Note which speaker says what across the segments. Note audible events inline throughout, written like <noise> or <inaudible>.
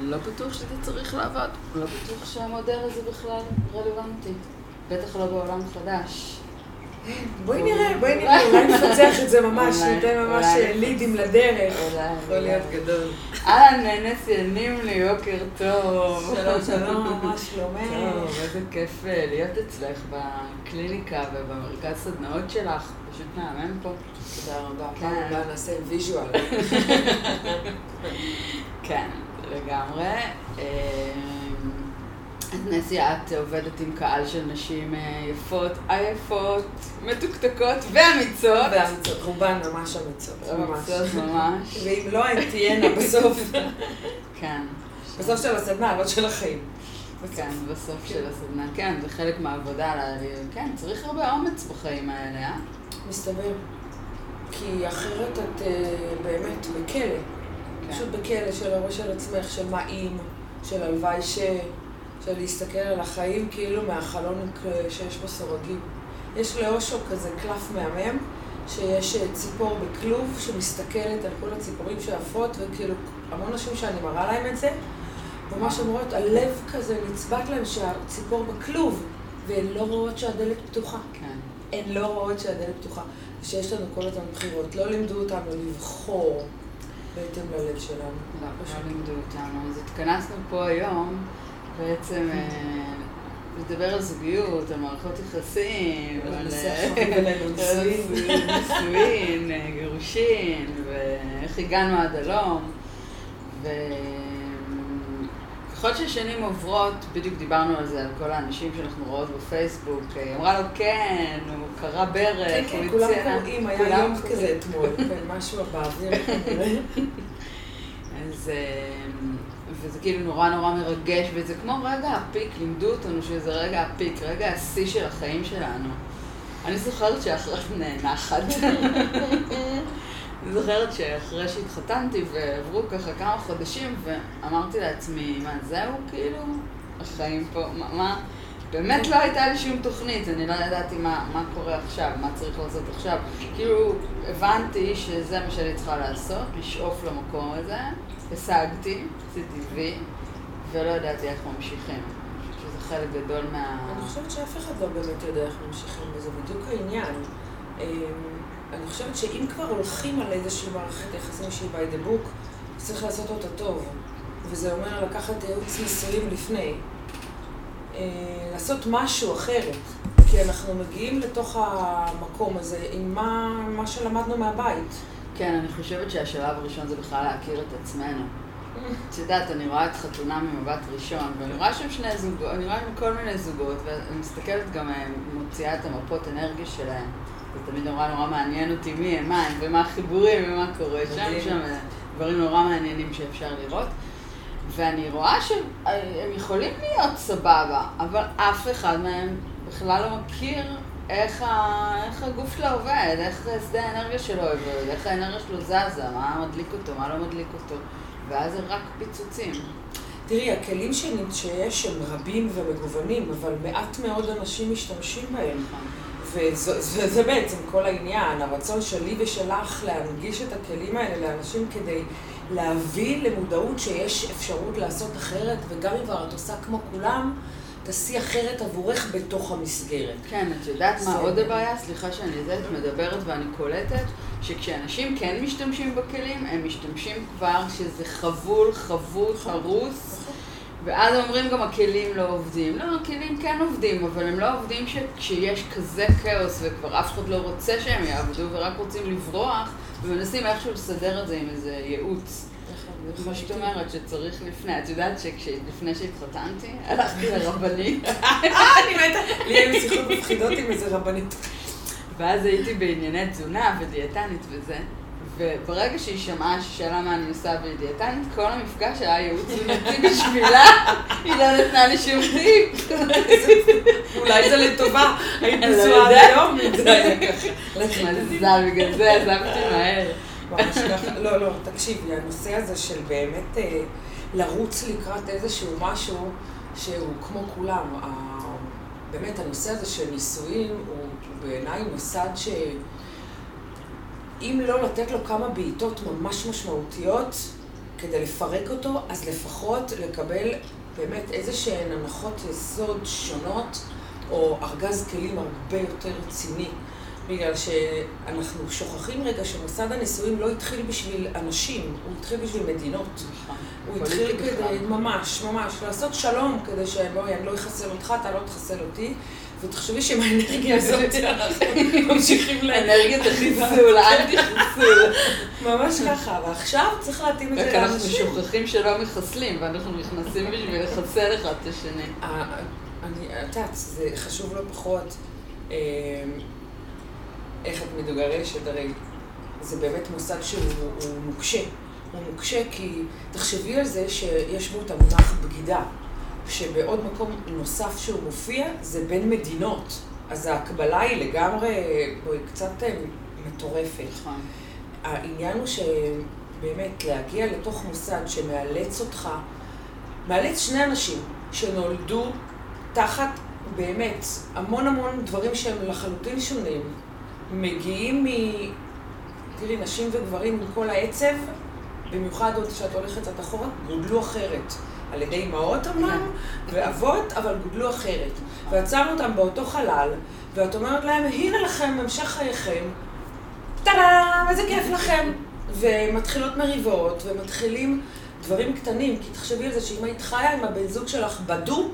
Speaker 1: לא בטוח שזה צריך לעבוד, לא בטוח שהמודל הזה בכלל רלוונטי. בטח לא בעולם חדש.
Speaker 2: בואי נראה, בואי נראה, אולי נפצח את זה ממש, ניתן ממש לידים לדרך. יכול להיות גדול.
Speaker 1: אהלן, ננסי נימלי, בוקר טוב.
Speaker 2: שלום, שלום, מה שלומך?
Speaker 1: טוב, איזה כיף להיות אצלך בקליניקה ובמרכז סדנאות שלך. פשוט מהמם פה.
Speaker 2: תודה רבה. פעם הבאה נעשה ויז'ואל. <laughs>
Speaker 1: כן, לגמרי. אז נסי, את עובדת עם קהל של נשים יפות, עייפות, מתוקתקות ואמיצות.
Speaker 2: ואמיצות, רובן ממש אמיצות.
Speaker 1: אמיצות ממש.
Speaker 2: ואם לא, הן תהיינה בסוף.
Speaker 1: כן.
Speaker 2: בסוף של הסדנה, לא של החיים.
Speaker 1: כן, בסוף של הסדנה. כן, זה חלק מהעבודה. כן, צריך הרבה אומץ בחיים האלה, אה?
Speaker 2: מסתבר. כי אחרת את באמת בכלא. פשוט בכלא של הראש של עצמך, של מה אם, של הלוואי ש... של להסתכל על החיים כאילו מהחלון שיש בו סורגים. יש לאושו כזה קלף מהמם, שיש ציפור בכלוב שמסתכלת על כל הציפורים שעפות, וכאילו המון נשים שאני מראה להם את זה, ממש אומרות, הלב כזה נצבט להם שהציפור בכלוב, והן לא רואות שהדלת פתוחה.
Speaker 1: כן.
Speaker 2: הן לא רואות שהדלת פתוחה. ושיש לנו כל הזמן בחירות. לא לימדו אותנו לבחור בהתאם ללב שלנו.
Speaker 1: לא, לא לימדו אותנו. אז התכנסנו פה היום. בעצם לדבר על זוגיות, על מערכות יחסים, על <laughs> נישואין, גירושין, ואיך הגענו עד הלום. וככל שהשנים עוברות, בדיוק דיברנו על זה, על כל האנשים שאנחנו רואות בפייסבוק, היא אמרה לו כן, הוא קרא ברך,
Speaker 2: כן, כן, כולם קוראים, היה יום כזה אתמול, <laughs> משהו באוויר.
Speaker 1: אז... וזה כאילו נורא נורא מרגש, וזה כמו רגע הפיק, לימדו אותנו שזה רגע הפיק, רגע השיא של החיים שלנו. אני זוכרת שאחרי נאנחת. <laughs> אני זוכרת שאחרי שהתחתנתי ועברו ככה כמה חודשים, ואמרתי לעצמי, מה, זהו כאילו? החיים פה, מה, מה? באמת לא הייתה לי שום תוכנית, אני לא ידעתי מה, מה קורה עכשיו, מה צריך לעשות עכשיו. כאילו, הבנתי שזה מה שאני צריכה לעשות, לשאוף למקום הזה. השגתי, עשיתי וי, ולא ידעתי איך ממשיכים. שזה חלק גדול מה...
Speaker 2: אני חושבת שאף אחד לא באמת יודע איך ממשיכים, וזה בדיוק העניין. אני חושבת שאם כבר הולכים על איזושהי מערכת יחסים שהיא by the book, צריך לעשות אותה טוב. וזה אומר לקחת ייעוץ נישואים לפני. לעשות משהו אחרת. כי אנחנו מגיעים לתוך המקום הזה עם מה, מה שלמדנו מהבית.
Speaker 1: כן, אני חושבת שהשלב הראשון זה בכלל להכיר את עצמנו. <laughs> את יודעת, אני רואה את חתונה ממבט ראשון, ואני רואה שם שני זוגות, אני רואה שם כל מיני זוגות, ואני מסתכלת גם, מוציאה את המפות אנרגיה שלהם. זה תמיד נורא נורא מעניין אותי מי הם, מה הם, ומה החיבורים, ומה קורה שם, שם דברים נורא מעניינים שאפשר לראות. ואני רואה שהם יכולים להיות סבבה, אבל אף אחד מהם בכלל לא מכיר איך, ה... איך הגוף שלו עובד, איך שדה האנרגיה שלו עובד, איך האנרגיה שלו זזה, מה מדליק אותו, מה לא מדליק אותו, ואז זה רק פיצוצים.
Speaker 2: תראי, הכלים שיש הם רבים ומגוונים, אבל מעט מאוד אנשים משתמשים בהם. וזה בעצם כל העניין, הרצון שלי ושלך להנגיש את הכלים האלה לאנשים כדי להביא למודעות שיש אפשרות לעשות אחרת, וגם אם כבר את עושה כמו כולם, תעשי אחרת עבורך בתוך המסגרת.
Speaker 1: כן, את יודעת מה עוד הבעיה? סליחה שאני יודעת, מדברת ואני קולטת, שכשאנשים כן משתמשים בכלים, הם משתמשים כבר שזה חבול, חבוט, הרוס. ואז אומרים גם הכלים לא עובדים. לא, הכלים כן עובדים, אבל הם לא עובדים כשיש כזה כאוס וכבר אף אחד לא רוצה שהם יעבדו ורק רוצים לברוח ומנסים איכשהו לסדר את זה עם איזה ייעוץ. כמו שאת אומרת, שצריך לפני. את יודעת שלפני שהתחתנתי, הלכתי לרבנית. <laughs>
Speaker 2: אה, אני מתה. לי היו שיחות מפחידות עם איזה רבנית.
Speaker 1: ואז הייתי בענייני תזונה ודיאטנית וזה. וברגע שהיא שמעה ששאלה מה אני עושה בדיאטנית, כל המפגש היה ייעוץ תזונתי <laughs> בשבילה, היא לא נתנה לי שום טיפ.
Speaker 2: אולי זה לטובה, היית נשואה עד היום.
Speaker 1: מזל, בגלל זה עזבתי מהר.
Speaker 2: לא, לא, תקשיבי, הנושא הזה של באמת אה, לרוץ לקראת איזשהו משהו שהוא כמו כולם. באמת הנושא הזה של נישואים הוא בעיניי מוסד שאם לא לתת לו כמה בעיטות ממש משמעותיות, כדי לפרק אותו, אז לפחות לקבל באמת איזה שהן הנחות יסוד שונות, או ארגז כלים הרבה יותר רציני. בגלל שאנחנו שוכחים רגע שמוסד הנישואים לא התחיל בשביל אנשים, הוא התחיל בשביל מדינות.
Speaker 1: נכון.
Speaker 2: הוא התחיל כדי, ממש, ממש, לעשות שלום כדי שבואי, אני לא אחסל אותך, אתה לא תחסל אותי. ותחשבי שעם האנרגיה הזאת <laughs> אנחנו ממשיכים ל...
Speaker 1: אנרגיית החיסול, <laughs> אנטי חיסול.
Speaker 2: ממש ככה, ועכשיו צריך להתאים את זה
Speaker 1: רק אנחנו
Speaker 2: לאנשים.
Speaker 1: שוכחים שלא מחסלים, ואנחנו נכנסים בשביל לחסל אחד את השני.
Speaker 2: אה, אני, את יודעת, זה חשוב לא פחות אה, איך את מדוגרשת, הרי זה באמת מוסד שהוא הוא נוקשה. הוא נוקשה כי תחשבי על זה שיש בו את המונח בגידה, שבעוד מקום נוסף שהוא מופיע זה בין מדינות. אז ההקבלה היא לגמרי, בואי, קצת אה, מטורפת.
Speaker 1: נכון.
Speaker 2: העניין הוא שבאמת להגיע לתוך מוסד שמאלץ אותך, מאלץ שני אנשים שנולדו תחת באמת המון המון דברים שהם לחלוטין שונים, מגיעים מ... תראי, נשים וגברים עם כל העצב, במיוחד עוד כשאת הולכת קצת אחורה, גודלו אחרת. על ידי אמהות אמנם, ואבות, אבל גודלו אחרת. שמה אותם באותו חלל, ואת אומרת להם, הנה לכם המשך חייכם, טאדאם, איזה כיף לכם. ומתחילות מריבות, ומתחילים דברים קטנים, כי תחשבי על זה שאם היית חיה עם הבן זוג שלך בדו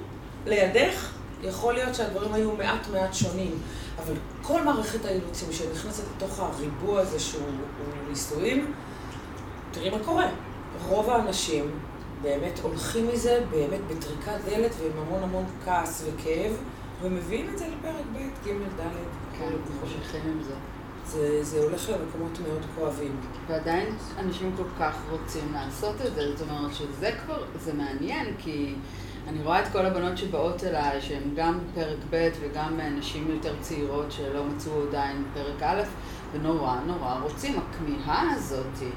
Speaker 2: לידך, יכול להיות שהדברים היו מעט מעט שונים. אבל כל מערכת האילוצים שנכנסת לתוך הריבוע הזה שהוא הוא נישואים, תראי מה קורה. רוב האנשים באמת הולכים מזה באמת בטריקת דלת ועם המון המון כעס וכאב, ומביאים את זה לפרק ב', ג', ד'.
Speaker 1: כן, ממשיכים עם זה.
Speaker 2: זה, זה הולך למקומות מאוד כואבים.
Speaker 1: ועדיין אנשים כל כך רוצים לעשות את זה, זאת אומרת שזה כבר, זה מעניין, כי אני רואה את כל הבנות שבאות אליי, שהן גם פרק ב' וגם נשים יותר צעירות שלא מצאו עדיין פרק א', ונורא נורא רוצים. הכמיהה הזאתי,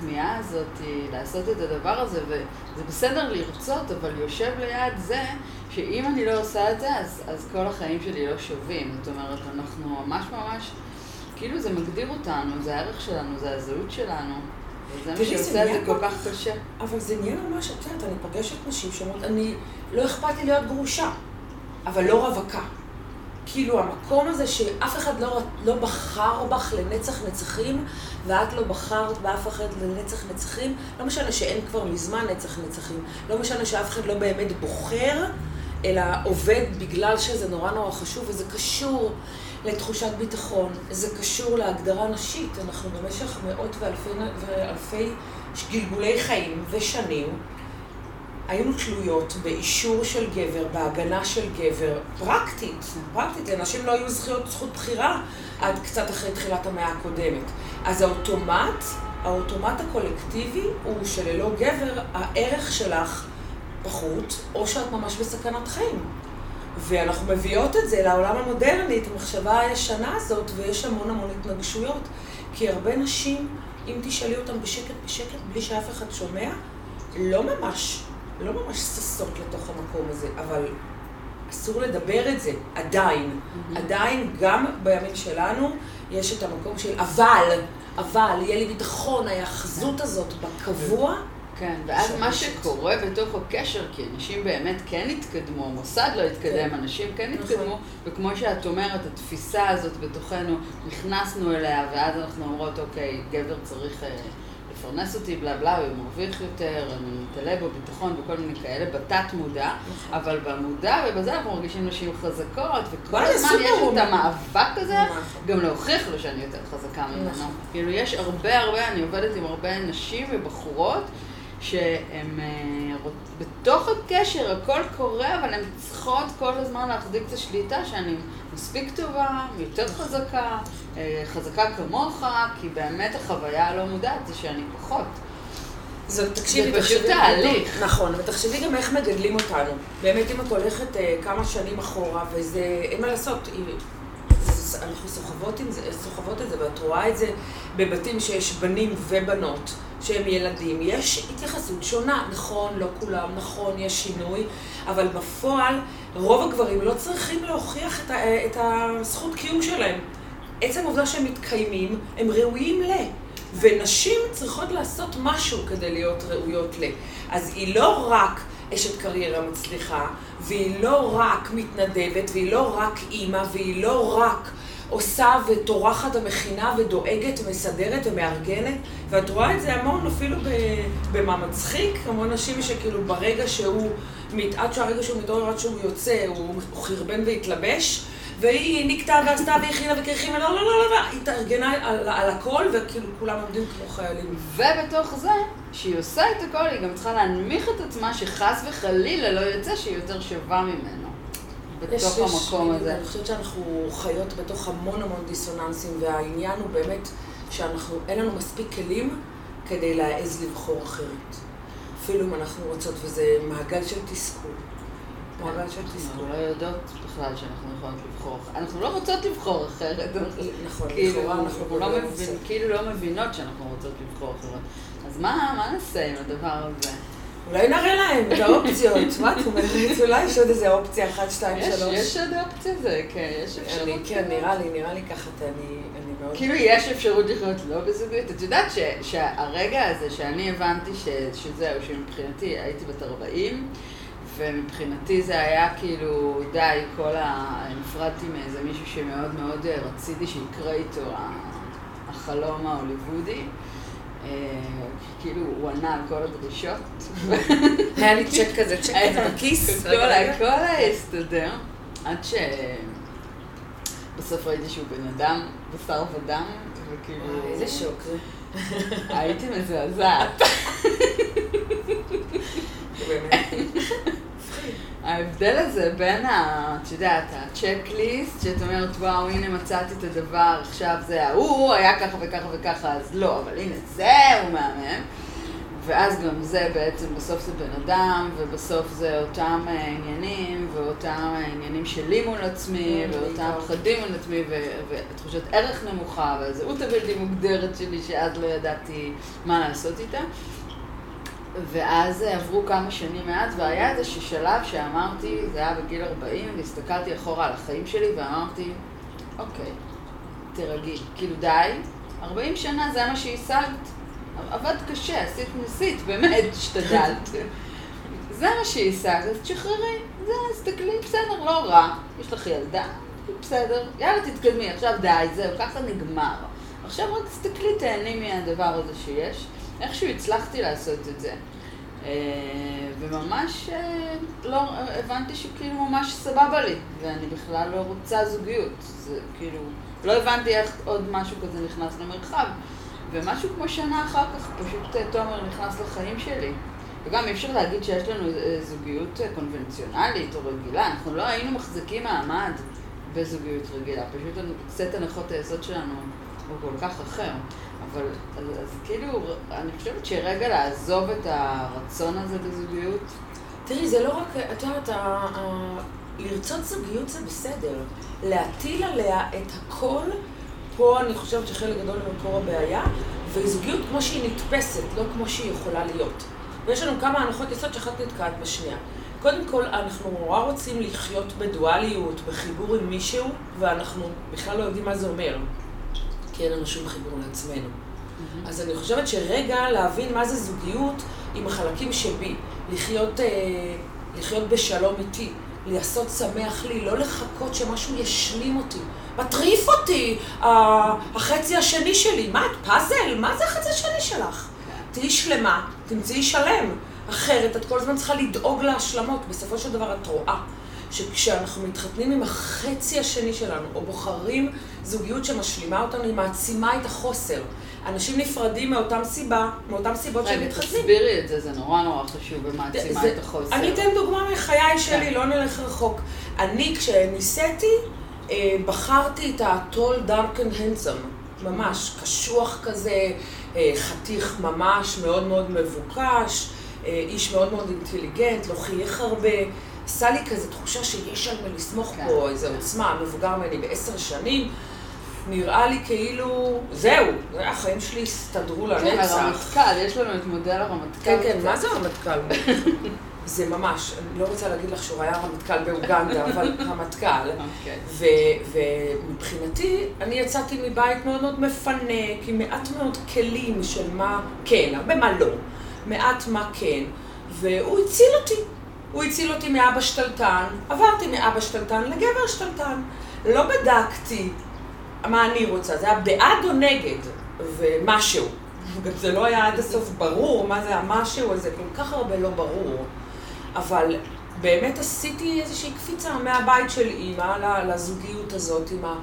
Speaker 1: הכמיהה הזאתי לעשות את הדבר הזה, וזה בסדר לרצות, אבל יושב ליד זה, שאם אני לא עושה את זה, אז, אז כל החיים שלי לא שווים. זאת אומרת, אנחנו ממש ממש... כאילו זה מגדיר אותנו, זה הערך שלנו, זה הזהות שלנו. וזה מה שעושה את זה כל כך קשה.
Speaker 2: אבל זה נהיה ממש, את יודעת, אני פוגשת נשים שאומרות, אני, לא אכפת לי להיות גרושה, אבל לא רווקה. כאילו, המקום הזה שאף אחד לא, לא בחר בך לנצח נצחים, ואת לא בחרת באף אחד לנצח נצחים, לא משנה שאין כבר מזמן נצח נצחים, לא משנה שאף אחד לא באמת בוחר, אלא עובד בגלל שזה נורא נורא חשוב, וזה קשור לתחושת ביטחון, זה קשור להגדרה נשית. אנחנו במשך מאות ואלפי, ואלפי גלגולי חיים ושנים היינו תלויות באישור של גבר, בהגנה של גבר, פרקטית, פרקטית, לנשים לא היו זכויות זכות בחירה עד קצת אחרי תחילת המאה הקודמת. אז האוטומט, האוטומט הקולקטיבי הוא שללא גבר הערך שלך פחות, או שאת ממש בסכנת חיים. ואנחנו מביאות את זה לעולם המודרני, את המחשבה הישנה הזאת, ויש המון המון התנגשויות. כי הרבה נשים, אם תשאלי אותן בשקט בשקט, בלי שאף אחד שומע, לא ממש, לא ממש ששות לתוך המקום הזה, אבל אסור לדבר את זה, עדיין.
Speaker 1: Mm-hmm.
Speaker 2: עדיין, גם בימים שלנו, יש את המקום של אבל, אבל, יהיה לי ביטחון, ההיאחזות הזאת בקבוע.
Speaker 1: כן, ואז מה. שקורה בתוך הקשר, כי אנשים באמת כן התקדמו, המוסד לא התקדם,
Speaker 2: כן.
Speaker 1: אנשים כן
Speaker 2: נכון.
Speaker 1: התקדמו, וכמו שאת אומרת, התפיסה הזאת בתוכנו, נכנסנו אליה, ואז אנחנו אומרות, אוקיי, גבר צריך אה, לפרנס אותי, בלה בלה, הוא מרוויח יותר, אני מתעלה בו ביטחון וכל מיני כאלה, בתת מודע,
Speaker 2: נכון.
Speaker 1: אבל במודע ובזה אנחנו מרגישים נשים חזקות, וכל הזמן יש את המאבק הזה,
Speaker 2: נכון.
Speaker 1: גם להוכיח לו שאני יותר חזקה ממנו.
Speaker 2: נכון.
Speaker 1: כאילו, יש הרבה הרבה, אני עובדת עם הרבה נשים ובחורות, שהן אה, בתוך הקשר, הכל קורה, אבל הן צריכות כל הזמן להחזיק את השליטה שאני מספיק טובה, יותר חזקה, אה, חזקה כמוך, כי באמת החוויה הלא מודעת זה שאני פחות.
Speaker 2: זה, תקשיבי,
Speaker 1: זה פשוט תהליך.
Speaker 2: נכון, ותחשבי גם איך מגדלים אותנו. באמת, אם את הולכת אה, כמה שנים אחורה, וזה, אין מה לעשות, היא- אנחנו סוחבות, עם זה, סוחבות את זה, ואת רואה את זה בבתים שיש בנים ובנות, שהם ילדים. יש התייחסות שונה, נכון, לא כולם, נכון, יש שינוי, אבל בפועל, רוב הגברים לא צריכים להוכיח את, ה, את הזכות קיום שלהם. עצם העובדה שהם מתקיימים, הם ראויים ל... ונשים צריכות לעשות משהו כדי להיות ראויות ל... אז היא לא רק אשת קריירה מצליחה, והיא לא רק מתנדבת, והיא לא רק אימא, והיא לא רק עושה וטורחת המכינה ודואגת ומסדרת ומארגנת, ואת רואה את זה המון אפילו במה מצחיק, המון נשים שכאילו ברגע שהוא, עד שהרגע שהוא מתעורר, עד שהוא יוצא, הוא חרבן והתלבש, והיא נקטעה ועשתה והכינה וכריכים, לא, לא, לא, לא, היא התארגנה על, על הכל, וכאילו כולם עומדים כמו חיילים.
Speaker 1: ובתוך זה, שהיא עושה את הכל, היא גם צריכה להנמיך את עצמה, שחס וחלילה לא יוצא שהיא יותר שווה ממנו. בתוך המקום הזה.
Speaker 2: אני חושבת שאנחנו חיות בתוך המון המון דיסוננסים, והעניין הוא באמת שאנחנו, אין לנו מספיק כלים כדי להעז לבחור אחרת. אפילו אם אנחנו רוצות, וזה מעגל של תסכול.
Speaker 1: אנחנו לא יודעות בכלל שאנחנו יכולות לבחור, אנחנו לא רוצות לבחור אחרת.
Speaker 2: נכון,
Speaker 1: כאילו, לכאורה אנחנו לא, לא מבין, כאילו לא מבינות שאנחנו רוצות לבחור אחרת. אז מה נעשה עם הדבר הזה?
Speaker 2: אולי נראה להם את האופציות, מה את אומרת? אולי יש עוד איזה אופציה, אחת, שתיים, שלוש.
Speaker 1: יש עוד אופציה, זה, כן, יש אפשרות.
Speaker 2: כן, נראה לי, נראה לי ככה, אני מאוד...
Speaker 1: כאילו יש אפשרות לחיות לא בזוגיות. את יודעת שהרגע הזה שאני הבנתי שזהו, שמבחינתי הייתי בת 40, ומבחינתי זה היה כאילו, די, כל ה... נפרדתי מאיזה מישהו שמאוד מאוד רציתי שיקרה איתו החלום ההוליוודי. אה, כאילו הוא ענה על כל הדרישות. <laughs>
Speaker 2: היה לי צ'ק כזה, צ'ק כזה בכיס.
Speaker 1: הכל היה הסתדר, עד שבסוף ראיתי שהוא בן אדם, בשר ודם, וכאילו...
Speaker 2: איזה שוק.
Speaker 1: הייתי מזעזעת. <laughs> ההבדל הזה בין, ה, את יודעת, הצ'קליסט, שאת אומרת, וואו, הנה מצאתי את הדבר, עכשיו זה ההוא, היה ככה וככה וככה, אז לא, אבל הנה זה, הוא מהמם. ואז גם זה בעצם, בסוף זה בן אדם, ובסוף זה אותם אה, עניינים, ואותם אה, עניינים שלי מול עצמי, mm, ואותם פחדים מול עצמי, ותחושת ערך נמוכה, והזהות הבלתי מוגדרת שלי, שאז לא ידעתי מה לעשות איתה. ואז עברו כמה שנים מאז, והיה איזה שלב שאמרתי, זה היה בגיל 40, והסתכלתי אחורה על החיים שלי ואמרתי, אוקיי, תרגי, כאילו די, 40 שנה זה מה שהשגת, עבדת קשה, עשית ניסית, באמת, <laughs> השתדלת. זה מה שהשגת, אז תשחררי, זה, תסתכלי, בסדר, לא רע, יש לך ילדה, בסדר, יאללה תתקדמי, עכשיו די, זהו, ככה נגמר. עכשיו רק תסתכלי, תהני מהדבר הזה שיש. איכשהו הצלחתי לעשות את זה. אה, וממש אה, לא, הבנתי שכאילו ממש סבבה לי, ואני בכלל לא רוצה זוגיות. זה כאילו, לא הבנתי איך עוד משהו כזה נכנס למרחב. ומשהו כמו שנה אחר כך, פשוט אה, תומר נכנס לחיים שלי. וגם אי אפשר להגיד שיש לנו זוגיות קונבנציונלית או רגילה, אנחנו לא היינו מחזיקים מעמד בזוגיות רגילה, פשוט סט הנחות היסוד שלנו הוא כל כך אחר. אבל, אז, אז כאילו, אני חושבת שרגע לעזוב את הרצון הזה בזוגיות.
Speaker 2: תראי, זה לא רק, את יודעת, לרצות זוגיות זה בסדר. להטיל עליה את הכל, פה אני חושבת שחלק גדול ממקור הבעיה, וזוגיות כמו שהיא נתפסת, לא כמו שהיא יכולה להיות. ויש לנו כמה הנחות יסוד שאחת נתקעת בשנייה. קודם כל, אנחנו נורא רוצים לחיות בדואליות, בחיבור עם מישהו, ואנחנו בכלל לא יודעים מה זה אומר. כי אין לנו שום חיבור לעצמנו. Mm-hmm. אז אני חושבת שרגע להבין מה זה זוגיות עם החלקים שבי, לחיות, אה, לחיות בשלום איתי, לעשות שמח לי, לא לחכות שמשהו ישלים אותי. מטריף אותי, אה, החצי השני שלי. מה, את פאזל? מה זה החצי השני שלך? תהיי שלמה, תמצאי שלם. אחרת את כל הזמן צריכה לדאוג להשלמות. בסופו של דבר את רואה שכשאנחנו מתחתנים עם החצי השני שלנו, או בוחרים זוגיות שמשלימה אותנו, היא מעצימה את החוסר. אנשים נפרדים מאותם סיבה, מאותם סיבות שהם מתחתנים.
Speaker 1: רגע, תסבירי את זה, זה נורא נורא חשוב ומעצימה את החוסר.
Speaker 2: אני אתן דוגמה מחיי שלי, כן. לא נלך רחוק. אני, כשניסיתי, אה, בחרתי את ה-tall, dark and handsome, ממש, קשוח כזה, אה, חתיך ממש, מאוד מאוד מבוקש, אה, איש מאוד מאוד אינטליגנט, לא חייך הרבה. עשה לי כזה תחושה שיש על מי לסמוך כן, פה, איזו כן. עוצמה, מבוגר ממני בעשר שנים. נראה לי כאילו, זהו, החיים שלי הסתדרו לנצח.
Speaker 1: כן, הרמטכ"ל, יש לנו את מודל הרמטכ"ל.
Speaker 2: כן, כן, מה זה הרמטכ"ל? <laughs> זה ממש, אני לא רוצה להגיד לך שהוא היה רמטכ"ל באוגנדה, <laughs> אבל רמטכ"ל.
Speaker 1: אוקיי.
Speaker 2: ומבחינתי, אני יצאתי מבית מאוד מאוד מפנק, עם מעט מאוד כלים של מה כן, הרבה מה לא, מעט מה כן, והוא הציל אותי. הוא הציל אותי מאבא שתלטן, עברתי מאבא שתלטן לגבר שתלטן. לא בדקתי מה אני רוצה, זה היה בעד או נגד, ומשהו. <laughs> זה לא היה עד הסוף ברור מה זה המשהו הזה, כל כך הרבה לא ברור. אבל באמת עשיתי איזושהי קפיצה מהבית של אימא לזוגיות הזאת עם ה...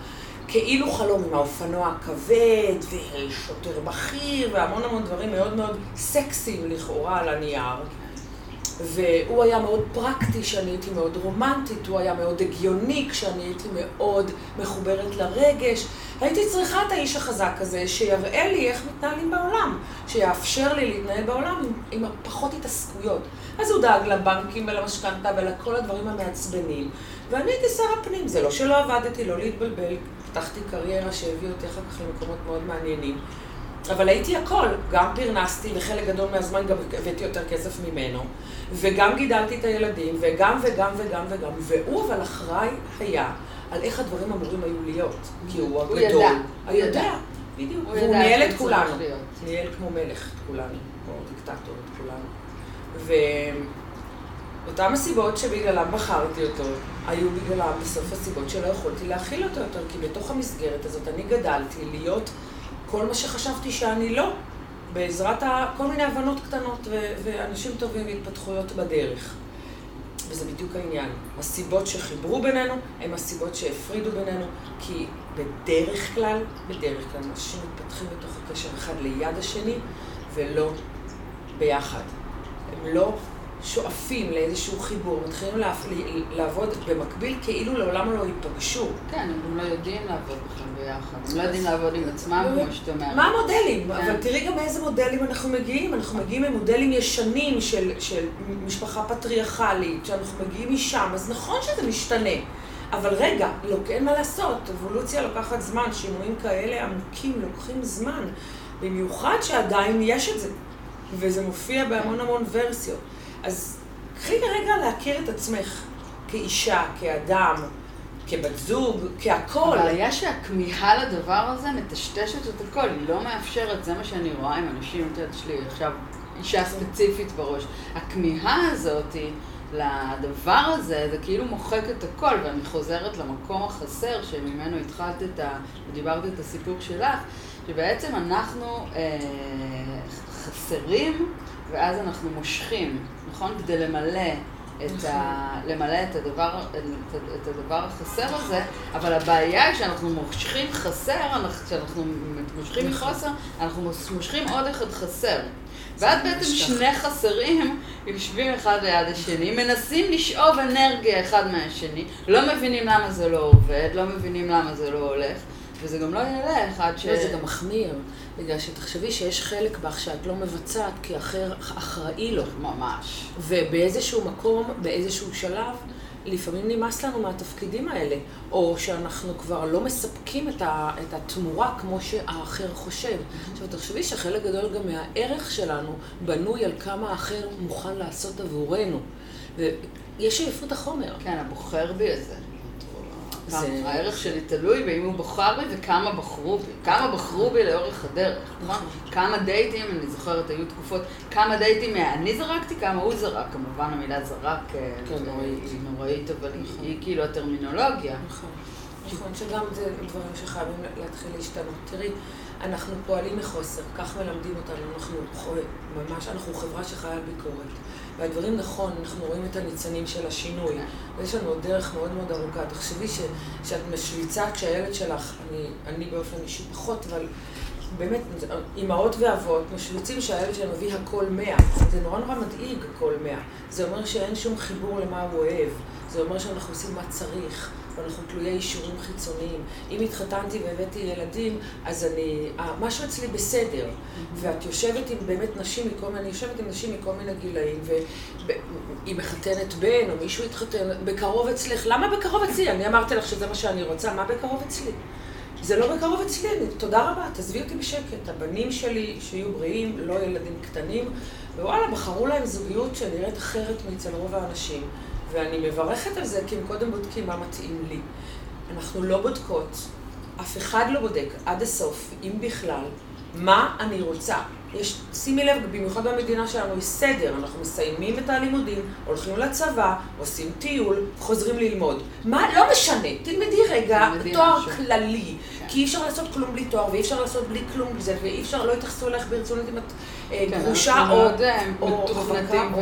Speaker 2: כאילו חלום עם האופנוע הכבד, ושוטר בכיר, והמון המון דברים מאוד מאוד סקסיים לכאורה על הנייר. והוא היה מאוד פרקטי כשאני הייתי מאוד רומנטית, הוא היה מאוד הגיוני כשאני הייתי מאוד מחוברת לרגש. הייתי צריכה את האיש החזק הזה שיראה לי איך מתנהלים בעולם, שיאפשר לי להתנהל בעולם עם, עם פחות התעסקויות. אז הוא דאג לבנקים ולמשכנתה ולכל הדברים המעצבנים, ואני הייתי שר הפנים. זה לא שלא עבדתי, לא להתבלבל, פתחתי קריירה שהביאה אותי אחר כך למקומות מאוד מעניינים. אבל הייתי הכל, גם פרנסתי, וחלק גדול מהזמן גם הבאתי יותר כסף ממנו, וגם גידלתי את הילדים, וגם וגם וגם וגם, והוא אבל אחראי היה על איך הדברים אמורים היו להיות, כי הוא הגדול.
Speaker 1: הוא ידע.
Speaker 2: הוא ידע, בדיוק. והוא ניהל את כולנו. ניהל כמו מלך את כולנו, כמו דיקטטור את כולנו. ואותן הסיבות שבגללם בחרתי אותו, היו בגללם בסוף הסיבות שלא יכולתי להכיל אותו יותר, כי בתוך המסגרת הזאת אני גדלתי להיות... כל מה שחשבתי שאני לא, בעזרת כל מיני הבנות קטנות ו- ואנשים טובים והתפתחויות בדרך. וזה בדיוק העניין. הסיבות שחיברו בינינו הם הסיבות שהפרידו בינינו, כי בדרך כלל, בדרך כלל, אנשים מתפתחים בתוך הקשר אחד ליד השני ולא ביחד. הם לא שואפים לאיזשהו חיבור, מתחילים לעבוד במקביל כאילו לעולם לא ייפגשו.
Speaker 1: כן, הם גם לא יודעים לעבוד בכלל ביחד. הם לא יודעים לעבוד עם עצמם, כמו שאת אומרת.
Speaker 2: מה המודלים? אבל תראי גם מאיזה מודלים אנחנו מגיעים. אנחנו מגיעים ממודלים ישנים של משפחה פטריארכלית, שאנחנו מגיעים משם, אז נכון שזה משתנה. אבל רגע, לא, אין מה לעשות, אבולוציה לוקחת זמן, שינויים כאלה עמוקים לוקחים זמן. במיוחד שעדיין יש את זה, וזה מופיע בהמון המון ורסיות. אז קחי רגע להכיר את עצמך כאישה, כאדם, כבת זוג, כהכול.
Speaker 1: הבעיה שהכמיהה לדבר הזה מטשטשת את הכל, היא לא מאפשרת, זה מה שאני רואה עם אנשים, את יודעת, יש לי עכשיו אישה ספציפית בראש. הכמיהה הזאת לדבר הזה, זה כאילו מוחק את הכל, ואני חוזרת למקום החסר שממנו התחלת את ה... ודיברת את הסיפור שלך, שבעצם אנחנו אה, חסרים ואז אנחנו מושכים, נכון? כדי למלא את, נכון. ה, למלא את, הדבר, את הדבר החסר הזה, אבל הבעיה היא שאנחנו מושכים חסר, כשאנחנו מושכים נכון. מחוסר, אנחנו מושכים עוד אחד חסר. ואז בעצם שני חסרים יושבים אחד ליד השני, מנסים לשאוב אנרגיה אחד מהשני, לא מבינים למה זה לא עובד, לא מבינים למה זה לא הולך, וזה גם לא ילך עד ש...
Speaker 2: לא, זה גם מחמיר. בגלל שתחשבי שיש חלק בך שאת לא מבצעת, כי אחר אחראי לו.
Speaker 1: ממש.
Speaker 2: ובאיזשהו מקום, באיזשהו שלב, לפעמים נמאס לנו מהתפקידים האלה, או שאנחנו כבר לא מספקים את, ה, את התמורה כמו שהאחר חושב. עכשיו, תחשבי שחלק גדול גם מהערך שלנו בנוי על כמה האחר מוכן לעשות עבורנו. ויש עייפות החומר.
Speaker 1: כן, הבוחר בי הזה. הערך שלי תלוי באם הוא בחר בי וכמה בחרו בי. כמה בחרו בי לאורך הדרך, נכון? נכון? כמה דייטים, אני זוכרת, היו תקופות, כמה דייטים אני זרקתי, כמה הוא זרק. כמובן המילה זרק אה, כן, היא נוראית, אבל נכון. היא כאילו הטרמינולוגיה.
Speaker 2: נכון. נכון, שגם זה דברים שחייבים להתחיל להשתנות. תראי, אנחנו פועלים מחוסר, כך מלמדים אותנו, אנחנו ממש, אנחנו חברה שחיה על ביקורת. והדברים נכון, אנחנו רואים את הניצנים של השינוי. ויש לנו עוד דרך מאוד מאוד ארוכה. תחשבי ש, שאת משוויצה כשהילד שלך, אני, אני באופן אישי פחות, אבל באמת, אימהות ואבות משוויצים שהילד שלהם מביא הכל מאה. זה נורא נורא מדאיג הכל מאה. זה אומר שאין שום חיבור למה הוא אוהב. זה אומר שאנחנו עושים מה צריך. ואנחנו תלויי אישורים חיצוניים. אם התחתנתי והבאתי ילדים, אז אני, משהו אצלי בסדר. ואת יושבת עם באמת נשים מכל מיני, אני יושבת עם נשים מכל מיני גילאים, והיא מחתנת בן, או מישהו התחתן, בקרוב אצלך. למה בקרוב אצלי? אני אמרתי לך שזה מה שאני רוצה, מה בקרוב אצלי? זה לא בקרוב אצלי, תודה רבה, תעזבי אותי בשקט. הבנים שלי, שיהיו בריאים, לא ילדים קטנים, ווואלה, בחרו להם זוגיות שנראית אחרת מאצל רוב האנשים. ואני מברכת על זה, כי הם קודם בודקים מה מתאים לי. אנחנו לא בודקות, אף אחד לא בודק עד הסוף, אם בכלל, מה אני רוצה. יש, שימי לב, במיוחד במדינה שלנו יש סדר, אנחנו מסיימים את הלימודים, הולכים לצבא, עושים טיול, חוזרים ללמוד. מה, לא משנה, תלמדי רגע תואר משהו. כללי, כן. כי אי אפשר לעשות כלום בלי תואר, ואי אפשר לעשות בלי כלום בזה, ואי אפשר, לא יתייחסו אליך ברצונות אם את אה, כן, גרושה או...
Speaker 1: או מתוכנתים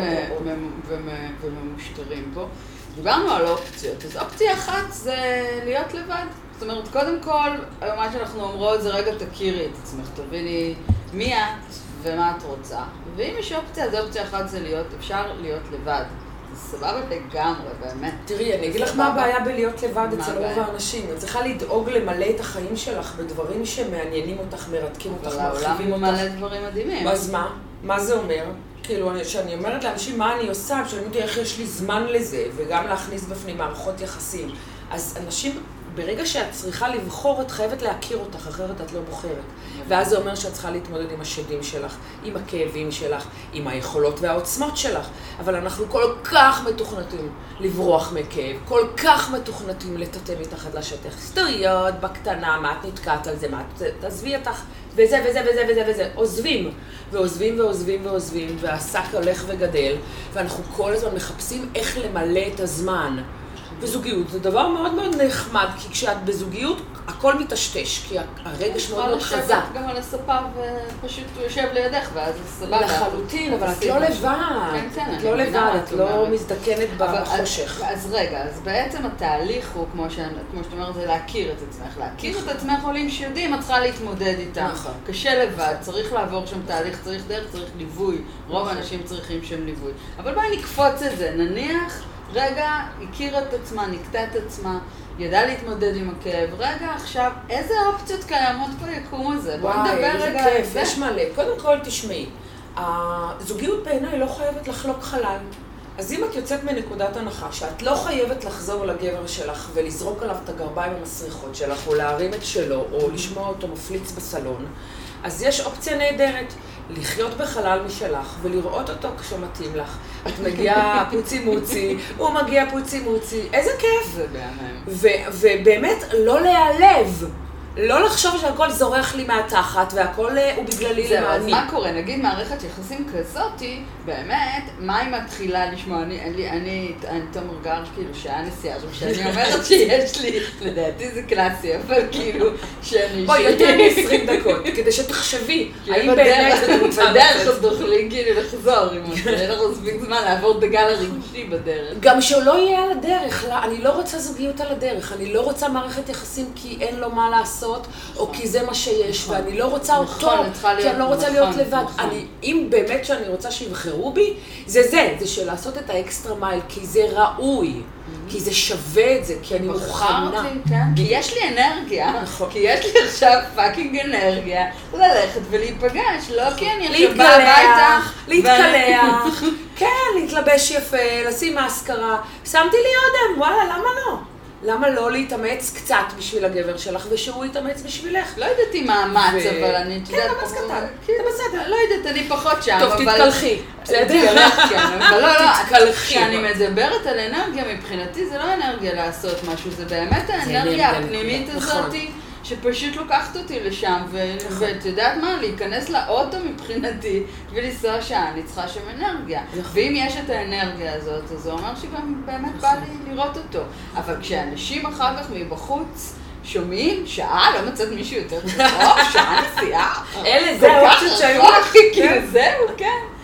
Speaker 1: וממושטרים פה. דיברנו על אופציות, אז אופציה אחת זה להיות לבד. זאת אומרת, קודם כל, מה שאנחנו אומרות זה רגע תכירי את עצמך, תביני מי את ומה את רוצה. ואם יש אופציה, אז אופציה אחת זה להיות, אפשר להיות לבד. זה סבבה לגמרי, באמת.
Speaker 2: תראי, אני אגיד לך מה הבעיה בלהיות לבד אצל רוב האנשים. את צריכה לדאוג למלא את החיים שלך בדברים שמעניינים אותך, מרתקים אותך,
Speaker 1: מרחיבים אותך. אבל העולם מלא דברים מדהימים.
Speaker 2: אז מה? מה זה אומר? כאילו, כשאני אומרת לאנשים מה אני עושה, שואלים אותי איך יש לי זמן לזה, וגם להכניס בפנים מערכות יחסים. אז אנשים ברגע שאת צריכה לבחור, את חייבת להכיר אותך, אחרת את לא בוחרת. ואז זה אומר שאת צריכה להתמודד עם השדים שלך, עם הכאבים שלך, עם היכולות והעוצמות שלך. אבל אנחנו כל כך מתוכנתים לברוח מכאב, כל כך מתוכנתים לטאטא מתחת לשטח. סטריות, בקטנה, מה את נתקעת על זה, מה את... תעזבי אותך, וזה וזה וזה וזה וזה. עוזבים, ועוזבים ועוזבים ועוזבים, והשק הולך וגדל, ואנחנו כל הזמן מחפשים איך למלא את הזמן. בזוגיות זה דבר מאוד מאוד נחמד, כי כשאת בזוגיות, הכל מטשטש, כי הרגש מאוד מאוד חזק.
Speaker 1: לשבת גם על הספה ופשוט הוא יושב לידך, ואז סבבה.
Speaker 2: לחלוטין, אבל את לא לבד. כן, כן. את לא לבד, את לא מזדקנת בחושך.
Speaker 1: אז רגע, אז בעצם התהליך הוא, כמו שאת אומרת, זה להכיר את עצמך. להכיר את עצמך עולים שיודעים, את צריכה להתמודד איתם. נכון. קשה לבד, צריך לעבור שם תהליך, צריך דרך, צריך ליווי. רוב האנשים צריכים שם ליווי. אבל בואי נקפוץ את זה, נניח... רגע, הכירה את עצמה, נקטה את עצמה, ידעה להתמודד עם הכאב. רגע, עכשיו, איזה אופציות קיימות ביקום הזה? בואי נדבר רגע
Speaker 2: על זה. יש מלא. קודם כל, תשמעי, הזוגיות בעיניי לא חייבת לחלוק חלל. אז אם את יוצאת מנקודת הנחה שאת לא חייבת לחזור לגבר שלך ולזרוק עליו את הגרביים המסריחות שלך, או להרים את שלו, או לשמוע אותו מפליץ בסלון, אז יש אופציה נהדרת. לחיות בחלל משלך ולראות אותו כשמתאים לך. את מגיעה <laughs> פוצי מוצי, הוא מגיע פוצי מוצי, איזה כיף.
Speaker 1: זה מהמם.
Speaker 2: ובאמת, לא להיעלב. לא לחשוב שהכל זורח לי מהתחת והכל אה, הוא בגללי
Speaker 1: למעני. זהו, אז מה קורה? נגיד מערכת יחסים כזאתי, באמת, מה היא מתחילה לשמוע? אני, אני, אני, אני תומר גר, כאילו, שהיה נסיעה, עכשיו כשאני <laughs> אומרת שיש לי, לדעתי זה קלאסי, אבל כאילו, שאני...
Speaker 2: בואי, יותר מ-20 דקות, כדי שתחשבי, <laughs> האם באמת
Speaker 1: את רוצה... בדרך עוד תוכלי כאילו לחזור, אם אין לך מספיק זמן לעבור את הגל הרגשי בדרך.
Speaker 2: גם שהוא לא יהיה על הדרך, לא, אני לא רוצה זוגיות על הדרך, אני לא רוצה מערכת יחסים כי אין לו מה לעשות. לעשות, או כי זה מה שיש, נכון. ואני לא רוצה אותו, נכון, כי אני לא רוצה להיות נכון, לבד. אני, אם באמת שאני רוצה שיבחרו בי, זה זה, זה של לעשות את ה extra mile, כי זה ראוי. Mm-hmm. כי זה שווה את זה, כי אני מוכנה.
Speaker 1: כן. כי יש לי אנרגיה, כי יש לי עכשיו fucking אנרגיה ללכת ולהיפגש, לא כי אני עכשיו באה הביתה.
Speaker 2: להתקלח, כן, להתלבש יפה, לשים מאסקרה. שמתי לי אודם, וואלה, למה לא? למה לא להתאמץ קצת בשביל הגבר שלך, ושהוא יתאמץ בשבילך?
Speaker 1: לא יודעת אם מאמץ, אבל אני,
Speaker 2: כן, מאמץ קטן,
Speaker 1: כן, בסדר. לא יודעת, אני פחות שם,
Speaker 2: טוב, תתקלחי.
Speaker 1: בסדר. כן, אבל לא, לא, <laughs> כשאני מדברת על אנרגיה, מבחינתי זה לא אנרגיה לעשות משהו, זה באמת האנרגיה הפנימית נכון. שפשוט לוקחת אותי לשם, נכון. ואת יודעת מה, להיכנס לאוטו מבחינתי <laughs> ולנסוע שעה, אני צריכה שם אנרגיה. נכון. ואם יש את האנרגיה הזאת, אז זה אומר שגם באמת בא לי לראות אותו. אבל כשאנשים אחר כך מבחוץ... שומעים, שעה, לא מצאת מישהו יותר טוב, שעה נסיעה.
Speaker 2: אלה, זה האופציות שהיו
Speaker 1: לך. כאילו. זהו, כן.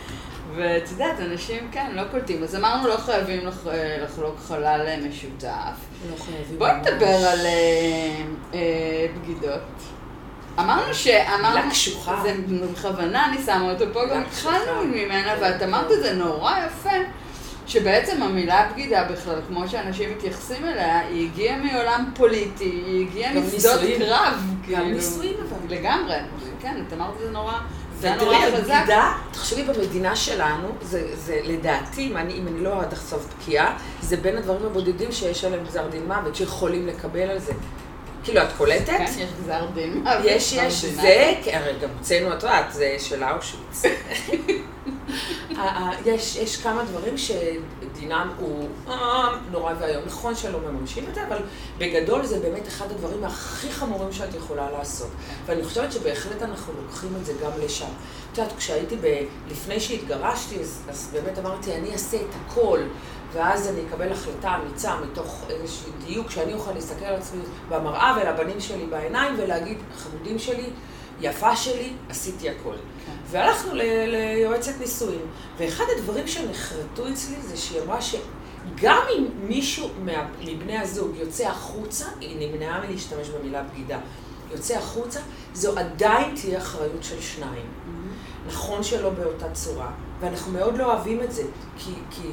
Speaker 1: ואת יודעת, אנשים כן, לא קולטים. אז אמרנו, לא חייבים לחלוק חלל משותף.
Speaker 2: לא חייבים.
Speaker 1: בואי נדבר על אה, אה, בגידות. אמרנו ש...
Speaker 2: מילה קשוחה.
Speaker 1: זה בכוונה אני שמה אותו פה, גם התחלנו ממנה, ואת אמרת את זה נורא יפה. שבעצם המילה בגידה בכלל, כמו שאנשים מתייחסים אליה, היא הגיעה מעולם פוליטי, היא הגיעה משדות קרב.
Speaker 2: גם כאילו. נישואים אבל.
Speaker 1: לגמרי. כן, את אמרת את זה נורא
Speaker 2: ותראי, הבגידה, תחשבי במדינה שלנו, זה, זה לדעתי, אם אני, אם אני לא עד עכשיו בקיאה, זה בין הדברים הבודדים שיש עליהם גזר דין מוות, שיכולים לקבל על זה. כאילו, את קולטת?
Speaker 1: כן, יש גזר דין.
Speaker 2: יש, יש, זה, כן, הרי גם הוצאנו, את יודעת, זה של אושוויץ. <laughs> יש, יש כמה דברים שדינם הוא אה, נורא ואיום. נכון שלא מממשים את זה, אבל בגדול זה באמת אחד הדברים הכי חמורים שאת יכולה לעשות. ואני חושבת שבהחלט אנחנו לוקחים את זה גם לשם. את יודעת, כשהייתי, ב... לפני שהתגרשתי, אז, אז באמת אמרתי, אני אעשה את הכל. ואז אני אקבל החלטה אמיצה מתוך איזשהו דיוק, שאני אוכל להסתכל על עצמי במראה ולבנים שלי בעיניים ולהגיד, חמודים שלי, יפה שלי, עשיתי הכל. כן. והלכנו ליועצת נישואים, ואחד הדברים שנחרטו אצלי זה שהיא אמרה שגם אם מישהו מבני הזוג יוצא החוצה, היא נמנעה מלהשתמש במילה בגידה, יוצא החוצה, זו עדיין תהיה אחריות של שניים. נכון שלא באותה צורה, ואנחנו מאוד לא אוהבים את זה, כי, כי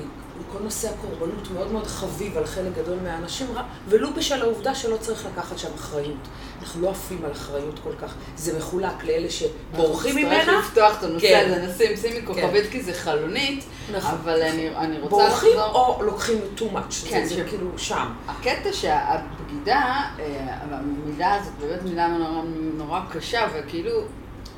Speaker 2: כל נושא הקורבנות מאוד מאוד חביב על חלק גדול מהאנשים, ולו בשל העובדה שלא צריך לקחת שם אחריות. אנחנו לא עפים על אחריות כל כך. זה מחולק לאלה שבורחים ממנה.
Speaker 1: אנחנו נצטרך לפתוח את הנושא כן. הזה, נשים, שימי כוכבית כן. כי זה חלונית, נכון. אבל אני, אני רוצה
Speaker 2: בורחים לחזור... או לוקחים too much, כן, זה, זה כאילו שם.
Speaker 1: הקטע שהבגידה, אה, המילה הזאת באמת מילה נורא, נורא קשה, וכאילו...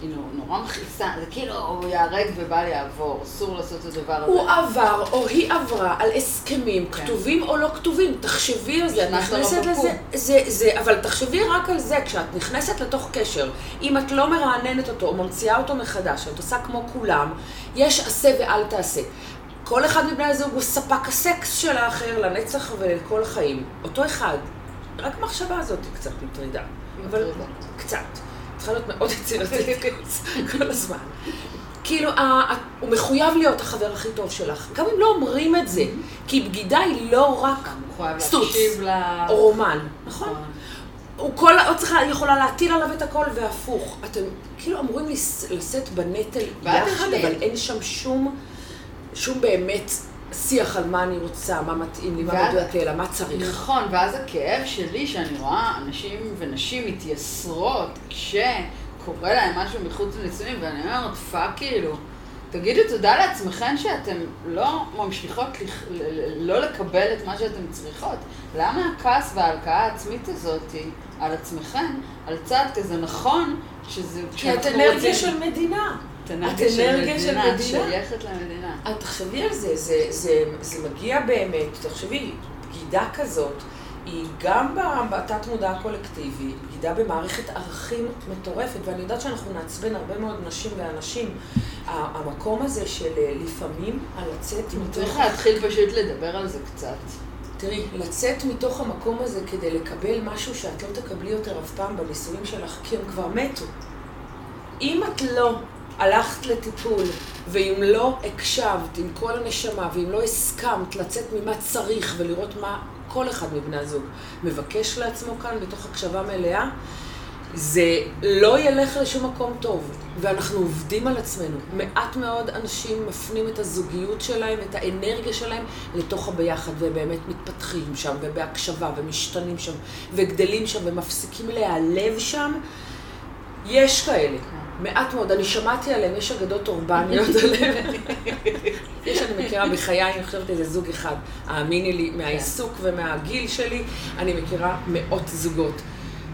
Speaker 1: היא נורא מכעיסה, זה כאילו הוא ייהרג ובל יעבור, אסור לעשות את הדבר הזה.
Speaker 2: הוא עבר, או היא עברה, על הסכמים, כן. כתובים או לא כתובים, תחשבי על זה, את נכנסת לזה, זה, זה, אבל תחשבי רק על זה, כשאת נכנסת לתוך קשר, אם את לא מרעננת אותו, או ממציאה אותו מחדש, את עושה כמו כולם, יש עשה ואל תעשה. כל אחד מבני הזוג הוא ספק הסקס של האחר לנצח ולכל החיים. אותו אחד. רק המחשבה הזאת היא קצת מטרידה. אבל קצת. צריכה להיות מאוד יצירתית <laughs> כל הזמן. כאילו, הוא מחויב להיות החבר הכי טוב שלך, גם אם לא אומרים את זה, כי בגידה היא לא רק סטוץ, או רומן, נכון? נכון? הוא כל, עוד צריכה, יכולה להטיל עליו את הכל, והפוך. אתם כאילו אמורים לשאת בנטל יחד, אבל אין שם שום, שום באמת שיח על מה אני רוצה, מה מתאים לי, מה מדויק לי, אלא מה צריך.
Speaker 1: נכון, ואז הכאב שלי, שאני רואה אנשים ונשים מתייסרות כשקורה להם משהו מחוץ לנישואים, ואני אומרת, fuck כאילו. תגידו תודה לעצמכם שאתם לא ממשיכות לח... לא לקבל את מה שאתן צריכות. למה הכעס וההלקאה העצמית הזאת על עצמכם, על צעד כזה נכון, שזה...
Speaker 2: כי את אנרגיה של מדינה.
Speaker 1: את אנרגיה של מדינה, שייכת למדינה.
Speaker 2: את תחשבי על זה, זה, זה, זה מגיע באמת, תחשבי, בגידה כזאת, היא גם בתת מודע הקולקטיבי, בגידה במערכת ערכים מטורפת, ואני יודעת שאנחנו נעצבן הרבה מאוד נשים ואנשים. המקום הזה של אה, לפעמים, הלצאת
Speaker 1: מתוך... צריך להתחיל פשוט לדבר על זה קצת.
Speaker 2: תראי, לצאת מתוך המקום הזה כדי לקבל משהו שאת לא תקבלי יותר אף פעם בנישואים שלך, כי הם כבר מתו. אם את לא הלכת לטיפול, ואם לא הקשבת עם כל הנשמה, ואם לא הסכמת לצאת ממה צריך ולראות מה כל אחד מבני הזוג מבקש לעצמו כאן בתוך הקשבה מלאה, זה לא ילך לשום מקום טוב. ואנחנו עובדים על עצמנו. מעט מאוד אנשים מפנים את הזוגיות שלהם, את האנרגיה שלהם, לתוך הביחד, ובאמת מתפתחים שם, ובהקשבה, ומשתנים שם, וגדלים שם, ומפסיקים להיעלב שם. יש כאלה. מעט מאוד, אני שמעתי עליהם, יש אגדות אורבניות <laughs> עליהם. יש, אני מכירה בחיי, אני חושבת איזה זוג אחד. האמיני לי, מהעיסוק ומהגיל שלי, אני מכירה מאות זוגות.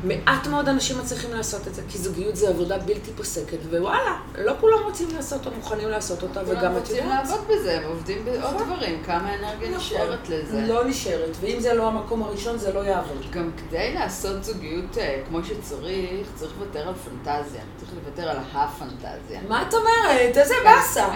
Speaker 2: מעט מאוד אנשים מצליחים לעשות את זה, כי זוגיות זה עבודה בלתי פוסקת, ווואלה, לא כולם רוצים לעשות או מוכנים לעשות אותה, וגם את יודעת. כולם
Speaker 1: רוצים לעבוד בזה, הם עובדים בעוד נכון. דברים, כמה אנרגיה נכון. נשארת לזה.
Speaker 2: לא נשארת, ואם זה לא המקום הראשון, זה לא יעבוד.
Speaker 1: גם כדי לעשות זוגיות אה, כמו שצריך, צריך לוותר על פנטזיה. צריך לוותר על הפנטזיה.
Speaker 2: מה את אומרת? איזה באסה.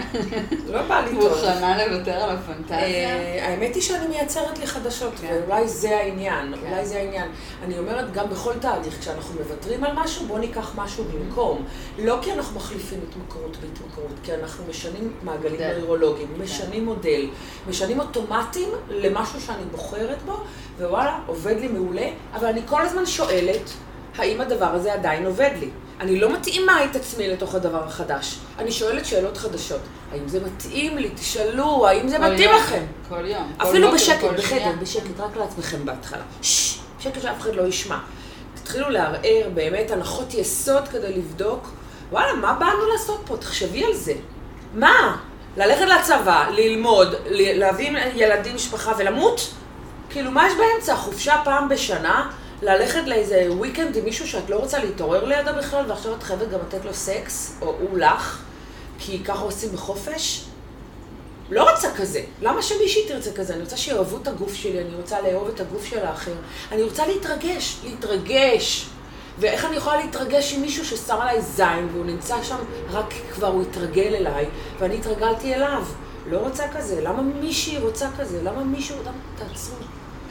Speaker 2: לא בא לי טוב.
Speaker 1: מוכנה לוותר על הפנטזיה?
Speaker 2: אה, האמת היא שאני מייצרת לי חדשות, כן. ואולי זה העניין, כן. אולי זה העניין. אני אומרת, גם בכל תהליך, כשאנחנו מוותרים על משהו, בואו ניקח משהו במקום. לא כי אנחנו מחליפים התמכרות בהתמכרות, כי אנחנו משנים מעגלים נוירולוגיים, כן. משנים מודל, משנים אוטומטים למשהו שאני בוחרת בו, ווואלה, עובד לי מעולה, אבל אני כל הזמן שואלת, האם הדבר הזה עדיין עובד לי? אני לא מתאימה את עצמי לתוך הדבר החדש. אני שואלת שאלות חדשות. האם זה מתאים לי? תשאלו, האם זה מתאים
Speaker 1: יום.
Speaker 2: לכם?
Speaker 1: כל יום.
Speaker 2: אפילו כל בשקט, בחדר, בשקט, רק לעצמכם בהתחלה. ששש, שקט שאף אחד לא ישמע. תתחילו לערער באמת הנחות יסוד כדי לבדוק, וואלה, מה באנו לעשות פה? תחשבי על זה. מה? ללכת לצבא, ללמוד, להביא ילדים, משפחה ולמות? כאילו, מה יש באמצע? חופשה פעם בשנה? ללכת לאיזה weekend עם מישהו שאת לא רוצה להתעורר לידו בכלל, ועכשיו את חייבת גם לתת לו סקס, או הוא לך, כי ככה עושים בחופש? לא רוצה כזה. למה שמישהי תרצה כזה? אני רוצה שיאהבו את הגוף שלי, אני רוצה לאהוב את הגוף של האחר. אני רוצה להתרגש, להתרגש. ואיך אני יכולה להתרגש עם מישהו ששם עליי זין, והוא נמצא שם רק כי כבר הוא התרגל אליי, ואני התרגלתי אליו. לא רוצה כזה. למה מישהי רוצה כזה? למה מישהו... למה... תעצרו.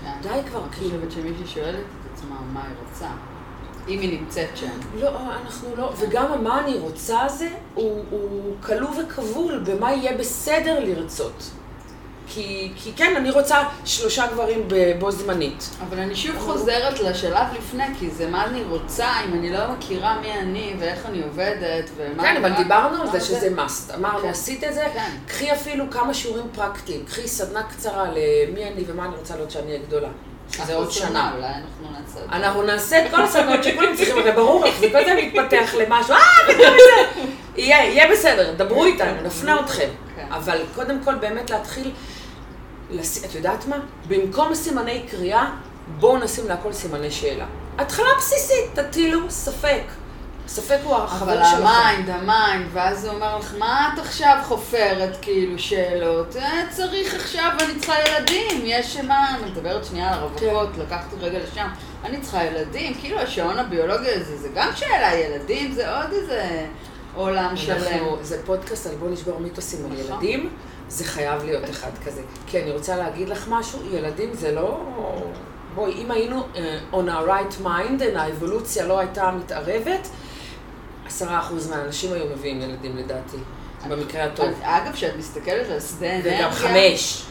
Speaker 1: כן.
Speaker 2: די כבר,
Speaker 1: אני
Speaker 2: כאילו.
Speaker 1: חושבת שמישהי שואלת את עצמה מה היא רוצה. אם היא נמצאת שם.
Speaker 2: לא, אנחנו לא, וגם מה אני רוצה הזה, הוא, הוא כלוא וכבול במה יהיה בסדר לרצות. כי, כי כן, אני רוצה שלושה גברים בו זמנית.
Speaker 1: אבל אני שוב חוזרת לשלב לפני, כי זה מה אני רוצה, אם אני לא מכירה מי אני ואיך אני עובדת ומה...
Speaker 2: כן, אבל דיברנו על זה שזה must. אמרנו,
Speaker 1: כן.
Speaker 2: עשית את זה,
Speaker 1: כן.
Speaker 2: קחי אפילו כמה שיעורים פרקטיים. קחי סדנה קצרה למי אני ומה אני רוצה להיות שאני אהיה גדולה. שזה עוד שנה.
Speaker 1: אולי אנחנו נעשה את זה.
Speaker 2: אנחנו נעשה את כל הסדנות שכולם צריכים, הרי ברור לך, זה כל זה מתפתח למשהו, אה, את זה. יהיה, בסדר, דברו איתנו, נפנה אתכם.
Speaker 1: כן.
Speaker 2: אבל קודם כל באמת להתחיל, את יודעת מה? במקום סימני קריאה, בואו נשים להכל סימני שאלה. התחלה בסיסית, תטילו ספק. ספק הוא
Speaker 1: אבל
Speaker 2: החבר שלכם.
Speaker 1: המיינד, המיינד, ואז הוא אומר לך, מה את עכשיו חופרת כאילו שאלות? אה, צריך עכשיו, אני צריכה ילדים, יש מה, אני מדברת שנייה על הרווקות,
Speaker 2: כן.
Speaker 1: לקחת רגע לשם, אני צריכה ילדים, כאילו השעון הביולוגי הזה, זה גם שאלה, ילדים זה עוד איזה עולם שלם.
Speaker 2: זה פודקאסט על בוא נשבור מיתוסים על
Speaker 1: נכון.
Speaker 2: ילדים, זה חייב להיות אחד כזה. כי אני רוצה להגיד לך משהו, ילדים זה לא... בואי, אם היינו uh, on our right mind, האבולוציה לא הייתה מתערבת, עשרה אחוז מהאנשים היו מביאים ילדים לדעתי, במקרה הטוב.
Speaker 1: אגב, כשאת מסתכלת על שדה אנרגיה...
Speaker 2: וגם חמש.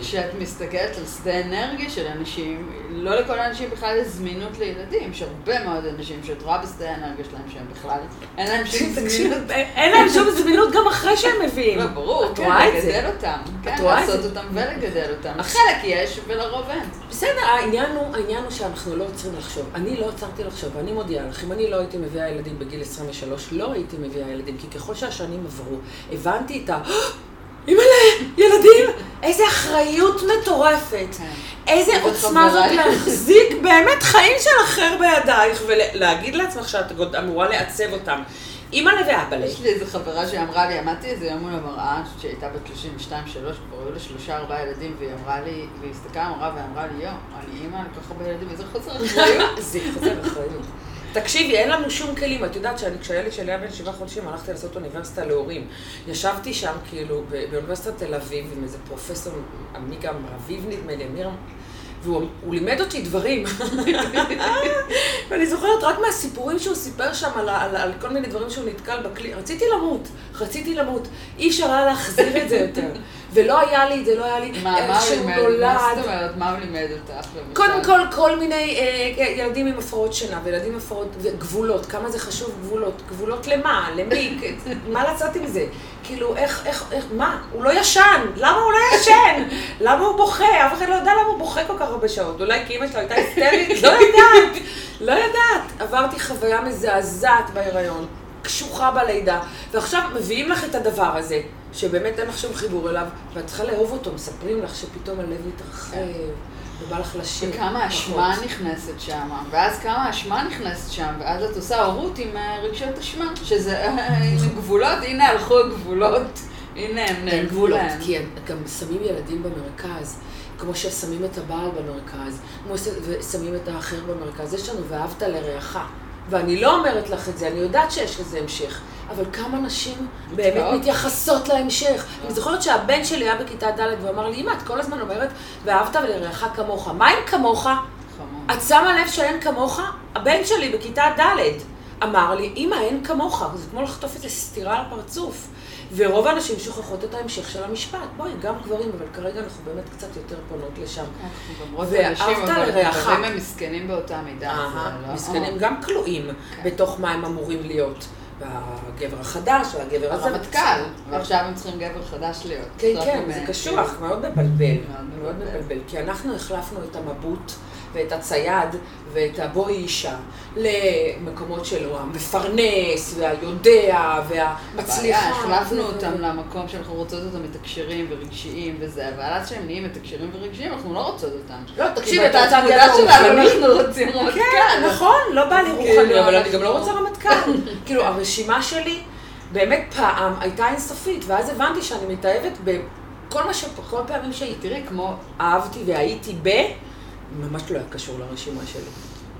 Speaker 1: כשאת מסתכלת על שדה אנרגיה של אנשים, לא לכל האנשים בכלל יש זמינות לילדים. יש הרבה מאוד אנשים שאת רואה בשדה האנרגיה שלהם שהם בכלל, אין להם שום זמינות.
Speaker 2: אין להם שום זמינות גם אחרי שהם מביאים.
Speaker 1: לא, ברור,
Speaker 2: את
Speaker 1: כן,
Speaker 2: רואה את זה?
Speaker 1: לגדל אותם. כן, לעשות? אותם ולגדל אותם. חלק יש ולרוב אין.
Speaker 2: בסדר, העניין הוא, העניין הוא שאנחנו לא עוצרים לחשוב. אני לא עצרתי לחשוב, ואני מודיעה לך, אם אני לא הייתי מביאה ילדים בגיל 23, לא הייתי מביאה ילדים, כי ככל שהשנים עברו, הבנתי את ה... <gasps> אימא'לה, ילדים, איזה אחריות מטורפת.
Speaker 1: כן.
Speaker 2: איזה
Speaker 1: איזה
Speaker 2: עוצמה זאת. להחזיק באמת חיים של אחר בידייך, ולהגיד לעצמך שאת אמורה לעצב אותם. אימא'לה ואבא'לה.
Speaker 1: יש לי איזו חברה שאמרה לי, עמדתי איזה יום מול המראה, שהייתה בת 32-3, כבר היו לה שלושה ארבעה ילדים, והיא אמרה לי, והיא הסתכלה במראה ואמרה לי, יואו, אני אימא לכל כך הרבה ילדים, איזה חוסר אחריות. <laughs>
Speaker 2: זה חוזר אחריות. תקשיבי, אין לנו שום כלים. את יודעת שאני, כשהילד שלי היה בן שבעה חודשים, הלכתי לעשות אוניברסיטה להורים. ישבתי שם, כאילו, באוניברסיטת תל אביב, עם איזה פרופסור, עמיקה אביב נדמה לי, אמיר, והוא הוא לימד אותי דברים. <laughs> ואני זוכרת רק מהסיפורים שהוא סיפר שם על, על, על כל מיני דברים שהוא נתקל בכלי. רציתי למות, רציתי למות. אי אפשר היה להחזיר את זה יותר. ולא היה לי, זה לא היה לי. איך
Speaker 1: הוא
Speaker 2: שהוא
Speaker 1: לימד?
Speaker 2: נולד.
Speaker 1: מה זאת אומרת? מה הוא לימד אותך?
Speaker 2: קודם כל, כל מיני אה, ילדים עם הפרעות שינה, וילדים עם הפרעות, וגבולות, כמה זה חשוב גבולות. גבולות למה? למי? <laughs> מה לעשות עם זה? כאילו, איך, איך, איך, מה? הוא לא ישן, למה הוא לא ישן? <laughs> למה הוא בוכה? אף אחד לא יודע למה הוא בוכה כל כך הרבה שעות. אולי כי אמא שלו הייתה היסטרית? <laughs> לא יודעת, לא יודעת. עברתי חוויה מזעזעת בהיריון, קשוחה בלידה, ועכשיו מביאים לך את הדבר הזה, שבאמת אין לך שום חיבור אליו, ואת צריכה לאהוב אותו, מספרים לך שפתאום הלב מתרחב. ובא לך לשיר.
Speaker 1: וכמה אשמה. נכנסת שם, ואז כמה אשמה נכנסת שם, ואז את עושה הורות עם אה, רגשות אשמה, שזה אה, גבולות, הנה הלכו הגבולות, הנה הם נעלבו
Speaker 2: גבולות,
Speaker 1: להם.
Speaker 2: כי הם גם שמים ילדים במרכז, כמו ששמים את הבעל במרכז, כמו ושמים את האחר במרכז. יש לנו ואהבת לרעך. ואני לא אומרת לך את זה, אני יודעת שיש לזה המשך, אבל כמה נשים באמת. מתייחסות להמשך. אני זוכרת שהבן שלי היה בכיתה ד' ואמר לי, אמא, את כל הזמן אומרת, ואהבת לרעך כמוך. מה עם כמוך? את שמה לב שאין כמוך? הבן שלי בכיתה ד' אמר לי, אמא, אין כמוך. זה כמו לחטוף איזה סטירה על הפרצוף. ורוב הנשים שוכחות את ההמשך של המשפט. בואי, גם גברים, אבל כרגע אנחנו באמת קצת יותר פונות לשם.
Speaker 1: אנחנו גם
Speaker 2: ואהבת
Speaker 1: אנשים, אבל. גברים הם מסכנים באותה מידה. לא-
Speaker 2: מסכנים גם כלואים
Speaker 1: כן.
Speaker 2: בתוך מה הם אמורים להיות. והגבר החדש, והגבר הזה.
Speaker 1: הרמטכ"ל, ועכשיו הם צריכים גבר חדש להיות.
Speaker 2: כן, כן, זה קשוח, מאוד מבלבל.
Speaker 1: מאוד. מבלבל.
Speaker 2: כי אנחנו החלפנו את המבוט ואת הצייד ואת הבואי אישה למקומות של המפרנס והיודע והמצליחה.
Speaker 1: החלפנו אותם למקום שאנחנו רוצות אותם מתקשרים ורגשיים וזה, אבל עד שהם נהיים מתקשרים ורגשיים, אנחנו לא רוצות אותם.
Speaker 2: לא, אתה רוצה גבר
Speaker 1: רוחני? אנחנו רוצים רמטכ"ל.
Speaker 2: כן, נכון, לא בא לי רוחני, אבל אני גם לא רוצה רמטכ"ל. <laughs> כאילו, הרשימה שלי... באמת פעם הייתה אינסופית, ואז הבנתי שאני מתאהבת בכל מה ש... כל פעמים שהייתי, תראי, כמו אהבתי והייתי ב... ממש לא היה קשור לרשימה שלי.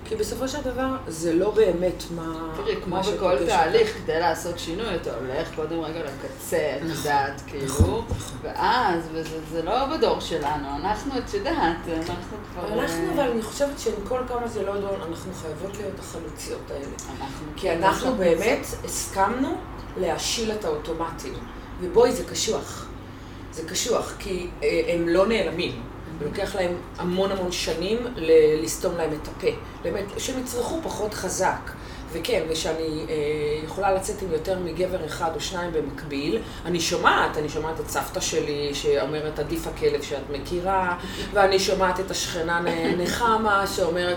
Speaker 2: כי בסופו של דבר זה לא באמת מה...
Speaker 1: תראי, כמו בכל תהליך, כדי לעשות שינוי, אתה הולך קודם רגע לקצה, את נכון, יודעת, כאילו, נכון, נכון. ואז, וזה לא בדור שלנו, אנחנו, את יודעת, אנחנו כבר...
Speaker 2: אנחנו, אה, אבל אני חושבת שעם כל כמה זה לא דור, אנחנו חייבות להיות החלוציות האלה. כי אנחנו באמת הסכמנו להשיל את האוטומטים. ובואי, זה קשוח. זה קשוח, כי אה, הם לא נעלמים. לוקח להם המון המון שנים ל- לסתום להם את הפה. באמת, שהם יצרכו פחות חזק. וכן, ושאני אה, יכולה לצאת עם יותר מגבר אחד או שניים במקביל. אני שומעת, אני שומעת את סבתא שלי שאומרת עדיף הכלב שאת מכירה, ואני שומעת את השכנה נחמה שאומרת...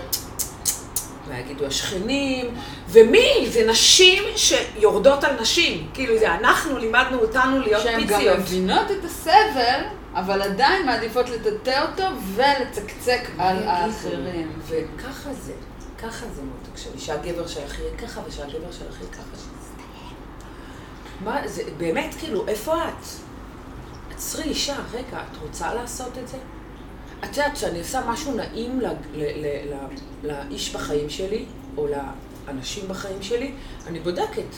Speaker 2: מה יגידו השכנים, ומי? זה נשים שיורדות על נשים. כאילו, זה אנחנו לימדנו אותנו להיות פיציות.
Speaker 1: שהן גם מבינות את הסבל, אבל עדיין מעדיפות לטאטא אותו ולצקצק על האחרים.
Speaker 2: וככה זה, ככה זה מותק שלי, שהגבר שלך יהיה ככה ושהגבר שלך יהיה ככה. מה, זה באמת, כאילו, איפה את? עצרי אישה, רגע, את רוצה לעשות את זה? את יודעת, כשאני עושה משהו נעים לאיש בחיים שלי, או לאנשים בחיים שלי, אני בודקת.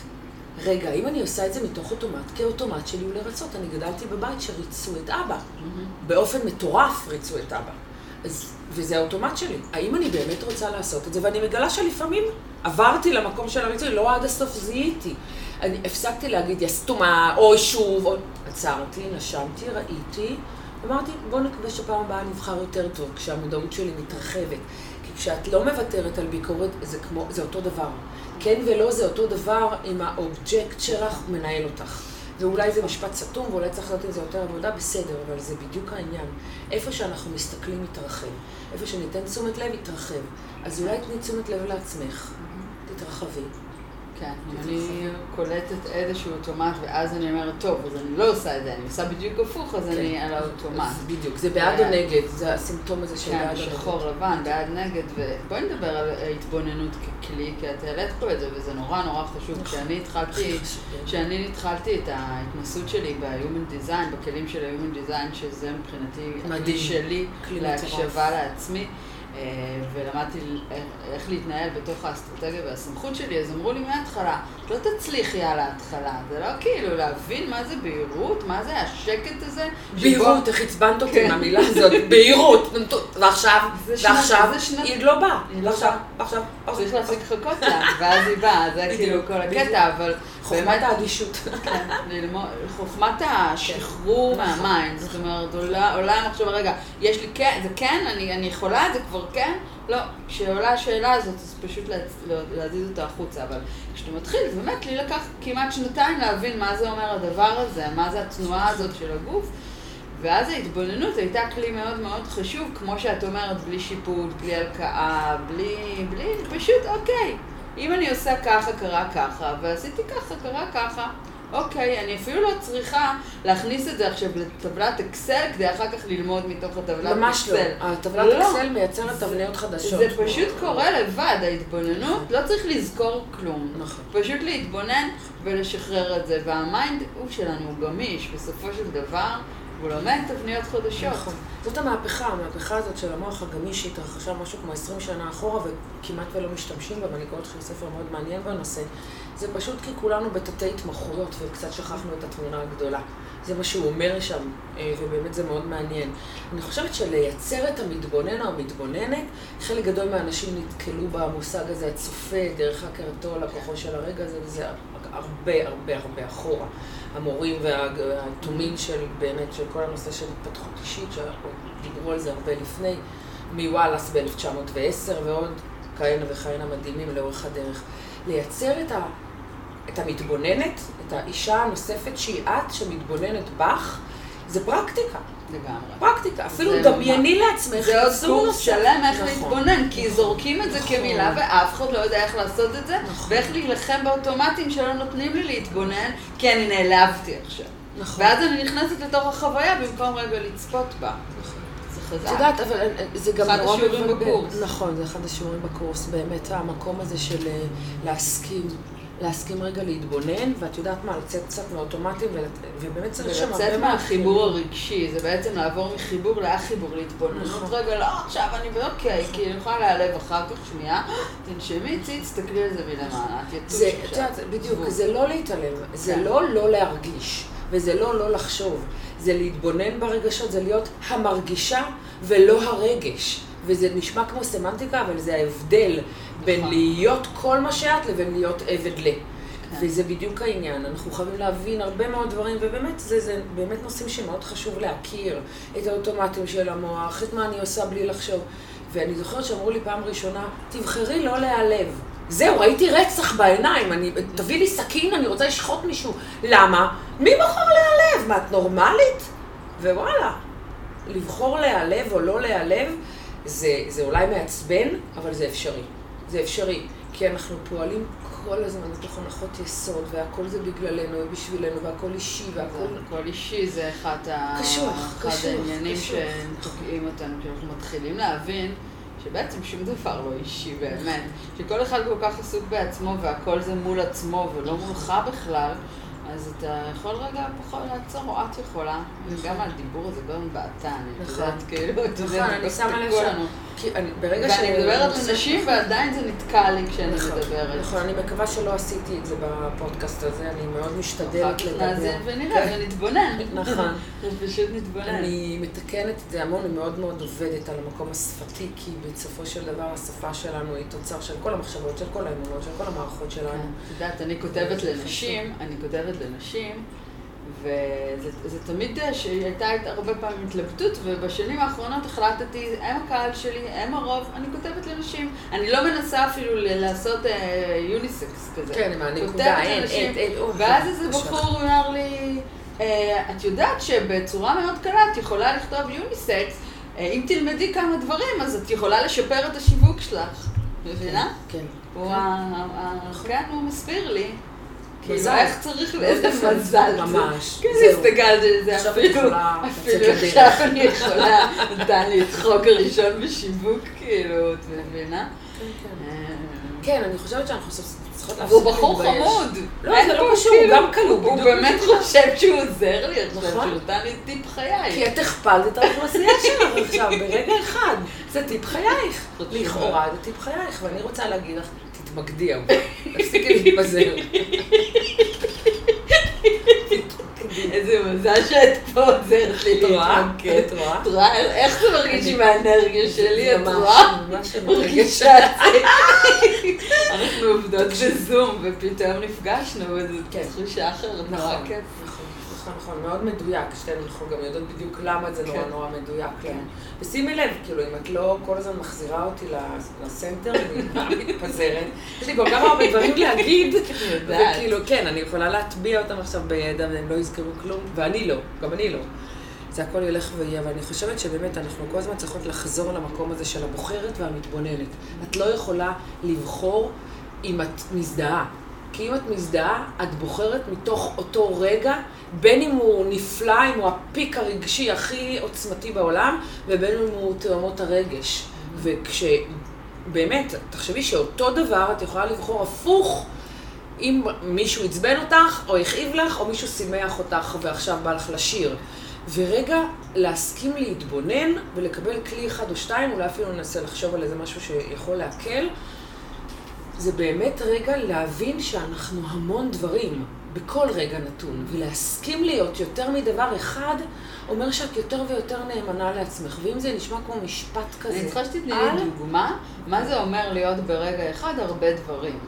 Speaker 2: רגע, אם אני עושה את זה מתוך אוטומט, כי האוטומט שלי הוא לרצות. אני גדלתי בבית שריצו את אבא. Mm-hmm. באופן מטורף ריצו את אבא. אז, וזה האוטומט שלי. האם אני באמת רוצה לעשות את זה? ואני מגלה שלפעמים עברתי למקום של הריצוי, לא עד הסוף זיהיתי. אני הפסקתי להגיד, יא סתומה, אוי שוב, או... עצרתי, נשמתי, ראיתי. אמרתי, בוא נקווה שפעם הבאה נבחר יותר טוב, כשהמודעות שלי מתרחבת. כי כשאת לא מוותרת על ביקורת, זה כמו, זה אותו דבר. כן ולא זה אותו דבר אם האובג'קט שלך מנהל אותך. ואולי זה משפט סתום, ואולי צריך לעשות עם זה יותר עבודה, בסדר, אבל זה בדיוק העניין. איפה שאנחנו מסתכלים מתרחב. איפה שניתן תשומת לב, יתרחב. אז אולי תני תשומת לב לעצמך. תתרחבי.
Speaker 1: כן, אני קולטת איזשהו אוטומט ואז אני אומרת, טוב, אז אני לא עושה את זה, אני עושה בדיוק הפוך, אז אני כן. על האוטומט.
Speaker 2: בדיוק, זה בעד או נגד, זה הסימפטום הזה של
Speaker 1: בעד או נגד. כן, שחור לבן, בעד נגד, ובואי נדבר על התבוננות ככלי, כי את העלית פה את זה, וזה נורא נורא חשוב. נכון. כשאני התחלתי, כשאני התחלתי את ההתנסות שלי ב-Human Design, בכלים של ה-Human Design, שזה מבחינתי הכלי שלי להקשבה לעצמי. אה, ולמדתי איך להתנהל בתוך האסטרטגיה והסמכות שלי, אז אמרו לי מההתחלה, לא תצליחי על ההתחלה, זה לא כאילו להבין מה זה בהירות, מה זה השקט הזה.
Speaker 2: בהירות, איך עצבנת אותי עם כן. המילה הזאת, בהירות, ועכשיו, ועכשיו, היא לא באה, ועכשיו, ועכשיו,
Speaker 1: צריך להפסיק לחכות לה, <laughs> ואז היא באה, זה כאילו כל הקטע, אבל
Speaker 2: חוכמת האדישות. <laughs>
Speaker 1: כן, חוכמת השחרור מהמים, זאת אומרת, עולה המחשבה, רגע, יש לי כן, זה כן, אני יכולה, זה כבר כן, לא, כשעולה השאלה הזאת, אז פשוט להזיז אותה החוצה, אבל כשאתה מתחיל, זה באמת, לי לקח כמעט שנתיים להבין מה זה אומר הדבר הזה, מה זה התנועה הזאת של הגוף. ואז ההתבוננות הייתה כלי מאוד מאוד חשוב, כמו שאת אומרת, בלי שיפוט, בלי הלקאה, בלי, בלי, פשוט, אוקיי, אם אני עושה ככה, קרה ככה, ועשיתי ככה, קרה ככה, אוקיי, אני אפילו לא צריכה להכניס את זה עכשיו לטבלת אקסל כדי אחר כך ללמוד מתוך הטבלת אקסל.
Speaker 2: ממש לא. הטבלת לא. אקסל מייצרת תבניות חדשות.
Speaker 1: זה פשוט קורה לבד, ההתבוננות, לא צריך לזכור כלום. נכון. פשוט להתבונן ולשחרר את זה. והמיינד הוא שלנו הוא גמיש, בסופו של דבר. הוא לומד תבניות חדשות. נכון.
Speaker 2: זאת המהפכה, המהפכה הזאת של המוח הגמיש שהתרחשה משהו כמו 20 שנה אחורה וכמעט ולא משתמשים בה, ואני קוראת לכם ספר מאוד מעניין בנושא. זה פשוט כי כולנו בתתי התמחויות וקצת שכחנו את התמונה הגדולה. זה מה שהוא אומר שם, אה, ובאמת זה מאוד מעניין. אני חושבת שלייצר את המתבונן או המתבוננת, חלק גדול מהאנשים נתקלו במושג הזה, הצופה, דרך הכרתו, לקוחו של הרגע הזה, וזה הרבה הרבה הרבה אחורה. המורים והתומים של באמת, של כל הנושא של התפתחות אישית, שדיברו על זה הרבה לפני, מוואלאס ב-1910 ועוד כהנה וכהנה מדהימים לאורך הדרך. לייצר את, ה, את המתבוננת, את האישה הנוספת שהיא את, שמתבוננת בך, זה פרקטיקה.
Speaker 1: לגמרי.
Speaker 2: פרקטיקה. אפילו דמייני לעצמך.
Speaker 1: זה עוד קורס. שלם איך
Speaker 2: נכון.
Speaker 1: להתבונן, כי זורקים את זה
Speaker 2: נכון.
Speaker 1: כמילה ואף אחד לא יודע איך לעשות את זה,
Speaker 2: נכון.
Speaker 1: ואיך להילחם באוטומטים שלא נותנים לי להתבונן, כי אני נעלבתי עכשיו.
Speaker 2: נכון.
Speaker 1: ואז אני נכנסת לתוך החוויה במקום רגע לצפות בה. חזק.
Speaker 2: את יודעת, אבל אה, זה גם
Speaker 1: אחד
Speaker 2: נורא
Speaker 1: השיעורים
Speaker 2: מבלבל.
Speaker 1: בקורס.
Speaker 2: נכון, זה אחד השיעורים בקורס, באמת המקום הזה של אה, להסכים, להסכים רגע להתבונן, ואת יודעת מה, לצאת קצת מאוטומטים, ובאמת צריך שם הרבה
Speaker 1: ולצאת
Speaker 2: מאוד
Speaker 1: מהחיבור
Speaker 2: כלים.
Speaker 1: הרגשי, זה בעצם לעבור מחיבור לאח-חיבור, להתבוננות
Speaker 2: נכון.
Speaker 1: רגע, לא, עכשיו אני באוקיי, כי אני יכולה להיעלב אחר כך, שנייה, תנשמי, צי, תסתכלי על זה מלמעלה, את יתוש
Speaker 2: זה,
Speaker 1: עכשיו.
Speaker 2: את יודעת, בדיוק,
Speaker 1: עזבו.
Speaker 2: זה לא להתעלם, זה
Speaker 1: כן.
Speaker 2: לא לא להרגיש, וזה לא לא לחשוב, זה להתבונן ברגשות, זה להיות המרגישה ולא הרגש. וזה נשמע כמו סמנטיקה, אבל זה ההבדל בין
Speaker 1: נכון.
Speaker 2: להיות כל מה שאת לבין להיות עבד ל.
Speaker 1: כן.
Speaker 2: וזה בדיוק העניין, אנחנו חייבים להבין הרבה מאוד דברים, ובאמת זה, זה באמת נושאים שמאוד חשוב להכיר, את האוטומטים של המוח, את מה אני עושה בלי לחשוב. ואני זוכרת שאמרו לי פעם ראשונה, תבחרי לא להיעלב. זהו, ראיתי רצח בעיניים, אני, תביא לי סכין, אני רוצה לשחוט מישהו. למה? מי בוחר להיעלב? מה, את נורמלית? ווואלה, לבחור להיעלב או לא להיעלב, זה, זה אולי מעצבן, אבל זה אפשרי. זה אפשרי, כי אנחנו פועלים כל הזמן מתוך הנחות יסוד, והכל זה בגללנו ובשבילנו, והכל אישי, והכל...
Speaker 1: הכל אישי זה אחד ה-
Speaker 2: קשוח,
Speaker 1: אחד
Speaker 2: קשוח,
Speaker 1: העניינים. שתוקעים אותנו, כי אנחנו מתחילים להבין שבעצם שום דבר לא אישי באמת. שכל אחד כל כך עסוק בעצמו והכל זה מול עצמו ולא מולך בכלל, אז אתה יכול רגע פחות לעצור, או את יכולה, וגם על דיבור הזה, גם באתה, אני
Speaker 2: נכון.
Speaker 1: יודעת, כאילו, אתה
Speaker 2: נכון,
Speaker 1: יודע,
Speaker 2: אני שמה לב. כי אני, ברגע
Speaker 1: ואני מדברת
Speaker 2: נושא-
Speaker 1: לנשים ועדיין זה נתקע לי כשאני
Speaker 2: נכון,
Speaker 1: מדברת.
Speaker 2: נכון, אני מקווה שלא עשיתי את זה בפודקאסט הזה, אני מאוד משתדלת לדבר.
Speaker 1: נאזין ונראה
Speaker 2: כן.
Speaker 1: ונתבונן.
Speaker 2: נכון. <laughs>
Speaker 1: פשוט נתבונן.
Speaker 2: אני מתקנת את זה המון, אני מאוד מאוד עובדת על המקום השפתי, כי בסופו של דבר השפה שלנו היא תוצר של כל המחשבות, של כל האמונות, של כל המערכות שלנו.
Speaker 1: את יודעת, אני כותבת
Speaker 2: זה
Speaker 1: לנשים, אני כותבת לנשים, וזה תמיד, אה, שהייתה הרבה פעמים התלבטות, ובשנים האחרונות החלטתי, הם הקהל שלי, הם הרוב, אני כותבת לנשים. אני לא מנסה אפילו לעשות אה, יוניסקס כזה.
Speaker 2: כן, עם הנקודה, אין, אין, אין, אוי,
Speaker 1: ואז
Speaker 2: זה
Speaker 1: איזה. בחור אמר לי, אה, את יודעת שבצורה מאוד קלה את יכולה לכתוב יוניסקס, אה, אם תלמדי כמה דברים, אז את יכולה לשפר את השיווק שלך. מבינה?
Speaker 2: כן.
Speaker 1: הוא ה- ה- כן, הוא מסביר לי. כאילו. איך צריך, איזה מזל.
Speaker 2: ממש. <laughs>
Speaker 1: כן. הסתכלתי על זה
Speaker 2: את
Speaker 1: אפילו. עכשיו אני יכולה, נתן לי את חוק הראשון בשיווק, כאילו, את מבינה?
Speaker 2: כן, כן. אני חושבת שאנחנו צריכות להפסיק
Speaker 1: והוא בחור
Speaker 2: להתבייש.
Speaker 1: חמוד.
Speaker 2: לא, זה לא קשור, הוא
Speaker 1: כאילו-
Speaker 2: גם כלוא,
Speaker 1: הוא באמת. חושב שהוא עוזר לי עכשיו,
Speaker 2: נכון.
Speaker 1: שהוא נתן לי טיפ חיי.
Speaker 2: כי את הכפלת את האוכלוסייה שלך עכשיו, ברגע אחד. זה טיפ חייך. לכאורה זה טיפ חייך, ואני רוצה להגיד לך, תתמקדי אבל. תפסיקי להתפזר.
Speaker 1: איזה מזל שאת פה עוזרת לי? להתמקד.
Speaker 2: את רואה?
Speaker 1: את רואה איך זה מרגיש עם האנרגיה שלי, את רואה?
Speaker 2: ממש
Speaker 1: מרגישה את זה. אנחנו עובדות בזום, ופתאום נפגשנו, וזו
Speaker 2: כן.
Speaker 1: תחושה אחרת, נורא
Speaker 2: נכון,
Speaker 1: כיף.
Speaker 2: נכון, נכון, מאוד מדויק, שתינו אנחנו גם יודעות בדיוק למה זה נורא
Speaker 1: כן.
Speaker 2: נורא מדויק
Speaker 1: כן.
Speaker 2: לנו. ושימי לב, כאילו, אם את לא כל הזמן מחזירה אותי לסנטר, אני מתפזרת. <laughs> יש לי כל כך הרבה דברים להגיד. <laughs> וכאילו, כן, אני יכולה להטביע אותם עכשיו בידע והם לא יזכרו כלום, ואני לא, גם אני לא. זה הכל ילך ויהיה, ואני חושבת שבאמת אנחנו כל הזמן צריכות לחזור למקום הזה של הבוחרת והמתבוננת. את לא יכולה לבחור אם את מזדהה. כי אם את מזדהה, את בוחרת מתוך אותו רגע, בין אם הוא נפלא, אם הוא הפיק הרגשי הכי עוצמתי בעולם, ובין אם הוא תאומות הרגש. וכשבאמת, תחשבי שאותו דבר את יכולה לבחור הפוך. אם מישהו עצבן אותך, או הכאיב לך, או מישהו שימח אותך ועכשיו בא לך לשיר. ורגע להסכים להתבונן ולקבל כלי אחד או שתיים, אולי אפילו ננסה לחשוב על איזה משהו שיכול להקל. זה באמת רגע להבין שאנחנו המון דברים בכל רגע נתון, ולהסכים להיות יותר מדבר אחד, אומר שאת יותר ויותר נאמנה לעצמך. ואם זה נשמע כמו משפט כזה,
Speaker 1: אני צריכה שתתני לי דוגמה, מה זה אומר להיות ברגע אחד הרבה דברים.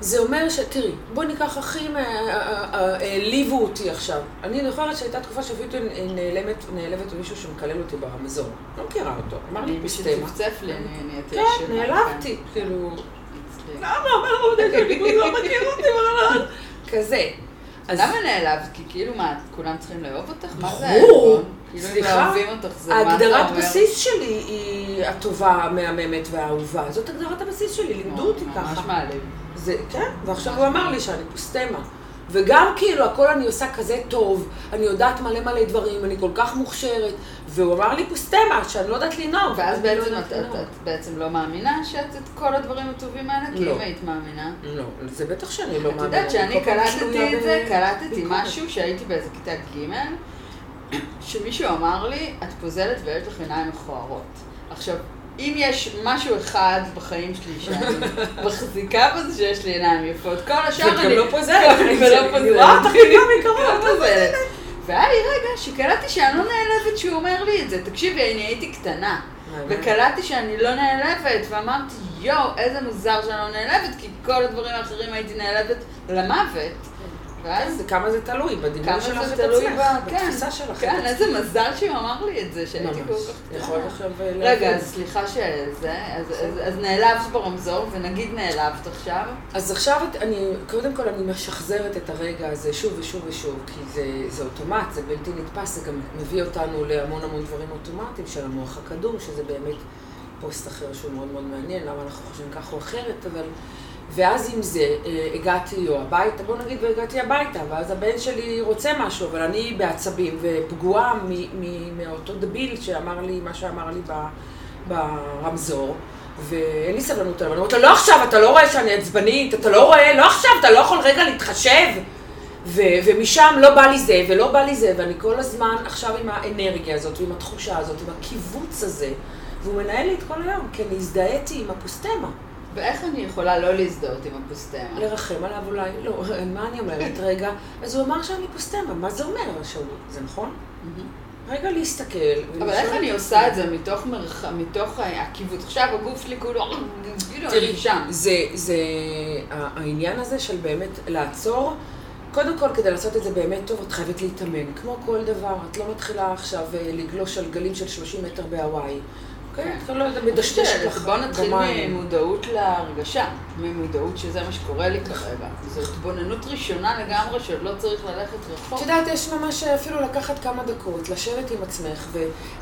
Speaker 2: זה אומר ש... תראי, בואי ניקח הכי... מה- ה- ה- העליבו אותי עכשיו. אני זוכרת שהייתה תקופה שאפילו נעלמת, נעלבת ממישהו שמקלל אותי ברמזור. לא מכירה אותו. אמר לי
Speaker 1: אני פשוט
Speaker 2: פסטמה.
Speaker 1: צפצף לי, אני נהייתי
Speaker 2: כן. נעלבתי. כאילו... למה? אומר לו, הוא לא מכיר אותי בכלל. כזה. אז-
Speaker 1: למה נעלבת? כי כאילו מה, כולם צריכים לאהוב אותך? מה זה
Speaker 2: ברור.
Speaker 1: העלבון? כאילו
Speaker 2: סליחה? ההגדרת
Speaker 1: אומר?
Speaker 2: בסיס שלי היא הטובה, המהממת והאהובה. זאת הגדרת הבסיס שלי, לימדו אותי
Speaker 1: ממש
Speaker 2: ככה.
Speaker 1: מעליב.
Speaker 2: זה, כן, ועכשיו הוא אמר לי שאני פוסטמה. וגם כאילו, הכל אני עושה כזה טוב, אני יודעת מלא מלא דברים, אני כל כך מוכשרת, והוא אמר לי פוסטמה, שאני לא יודעת לנהוג.
Speaker 1: ואז
Speaker 2: לא
Speaker 1: בעצם את. את, את בעצם לא מאמינה שאת את כל הדברים הטובים האלה? כי
Speaker 2: לא.
Speaker 1: אם היית מאמינה.
Speaker 2: לא, זה בטח שאני לא
Speaker 1: את
Speaker 2: מאמינה.
Speaker 1: יודעת שאני קלטתי את זה, קלטתי. משהו שהייתי באיזה כיתה ג', שמישהו אמר לי, את פוזלת ויש לך עיניים מכוערות. עכשיו, אם יש משהו אחד בחיים שלי שאני <laughs> מחזיקה בזה שיש לי עיניים יפות, כל השאר אני...
Speaker 2: גם לא פוזלת.
Speaker 1: ולא
Speaker 2: אני
Speaker 1: פוזלת.
Speaker 2: רואה אותך גם מקרוב.
Speaker 1: לא. והיה לי רגע שקלטתי שאני לא נעלבת שהוא אומר לי את זה. תקשיבי, אני הייתי קטנה. וקלטתי שאני לא נעלבת, ואמרתי, יואו, איזה מוזר שאני לא נעלבת, כי כל הדברים האחרים הייתי נעלבת למוות. ואז
Speaker 2: כן, כמה זה תלוי,
Speaker 1: כמה
Speaker 2: שלך את עצמך,
Speaker 1: ב... כן,
Speaker 2: בתפיסה שלך.
Speaker 1: כן. איזה מזל שהוא אמר לי את זה, שהייתי כל. כך
Speaker 2: יכול. עכשיו להבין.
Speaker 1: רגע, אז סליחה שזה, אז, נעלבת ברמזור, ונגיד נעלבת עכשיו.
Speaker 2: אז עכשיו אני, קודם כל אני משחזרת את הרגע הזה שוב ושוב ושוב, כי זה, זה אוטומט, זה בלתי נתפס, זה גם מביא אותנו להמון המון דברים אוטומטיים של המוח הקדום, שזה באמת פוסט אחר שהוא מאוד מאוד מעניין, למה אנחנו חושבים כך או אחרת, אבל... ואז עם זה אה, הגעתי או הביתה, בוא נגיד והגעתי הביתה, ואז הבן שלי רוצה משהו, אבל אני בעצבים ופגועה מאותו דביל שאמר לי מה שאמר לי ברמזור. ואין לי סבלנות עליו, אני אומרת לו, לא עכשיו, אתה לא רואה שאני עצבנית, אתה לא רואה, לא עכשיו, אתה לא יכול רגע להתחשב. ו- ומשם לא בא לי זה, ולא בא לי זה, ואני כל הזמן עכשיו עם האנרגיה הזאת, ועם התחושה הזאת, עם הקיבוץ הזה, והוא מנהל לי את כל היום, כי אני הזדהיתי עם הפוסטמה.
Speaker 1: ואיך אני יכולה לא להזדהות עם הפוסטמה?
Speaker 2: לרחם עליו אולי, לא, מה אני אומרת רגע? אז הוא אמר שאני פוסטמה, מה זה אומר? זה נכון?
Speaker 1: מהמם.
Speaker 2: רגע להסתכל.
Speaker 1: אבל איך אני עושה. את זה מתוך מרח... מתוך הקיבוץ? עכשיו הגוף שלי כולו, כאילו
Speaker 2: תראי,
Speaker 1: אני שם.
Speaker 2: זה, זה העניין הזה של באמת לעצור. קודם כל, כדי לעשות את זה באמת טוב, את חייבת להתאמן. כמו כל דבר, את לא מתחילה עכשיו אה, לגלוש על גלים של 30 מטר בהוואי.
Speaker 1: כן.
Speaker 2: את לא יודעת, מדשדשת
Speaker 1: בסדר,
Speaker 2: לך
Speaker 1: בוא נתחיל. ממודעות להרגשה, ממודעות שזה מה שקורה לי כרגע. זו התבוננות ראשונה לגמרי שלא צריך ללכת רחוק.
Speaker 2: את יודעת, יש ממש אפילו לקחת כמה דקות, לשבת עם עצמך,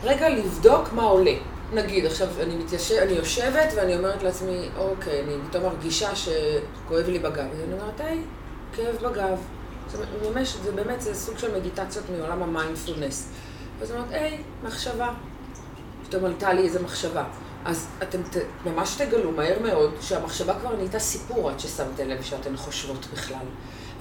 Speaker 2: ורגע לבדוק מה עולה. נגיד, עכשיו אני, מתיישב, אני יושבת ואני אומרת לעצמי, אוקיי, אני פתאום מרגישה שכואב לי בגב. ואני אומרת, היי, כאב בגב. זאת אומרת, ממש, זה באמת, זה סוג של מדיטציות מעולם המיינדפולנס. אז אני אומרת, היי, מחשבה. פתאום עלתה לי איזו מחשבה. אז אתם ת, ממש תגלו מהר מאוד שהמחשבה כבר נהייתה סיפור עד ששמתם לב שאתן חושבות בכלל.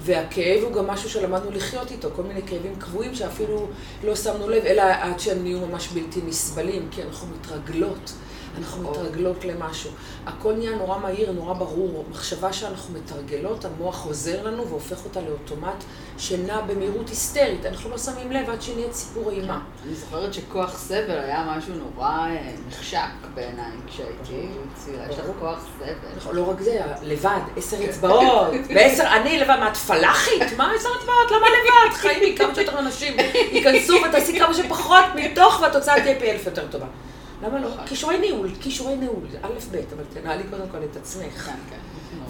Speaker 2: והכאב הוא גם משהו שלמדנו לחיות איתו, כל מיני כאבים קבועים שאפילו לא שמנו לב, אלא עד שהם נהיו ממש בלתי נסבלים, כי אנחנו מתרגלות. אנחנו. מתרגלות למשהו. הכל נהיה נורא מהיר, נורא ברור. מחשבה שאנחנו מתרגלות, המוח עוזר לנו והופך אותה לאוטומט שנע במהירות היסטרית. אנחנו לא שמים לב עד שנהיית סיפור אימה.
Speaker 1: אני זוכרת שכוח סבל היה משהו נורא אה, נחשק בעיניי כשהייתי צעירה. יש לך. כוח סבל.
Speaker 2: נכון, לא רק זה, לבד, עשר אצבעות, <laughs> ועשר, אני לבד, מה, את פלאחית? מה עשר אצבעות? למה לבד? חיים מכמה שיותר אנשים ייכנסו ותעשי כמה שפחות מתוך, והתוצאה תהיה פי אלף יותר טובה. למה לא? כישורי ניהול, כישורי ניהול, זה א' ב', אבל תנהלי קודם כל את עצמך.
Speaker 1: כן, כן.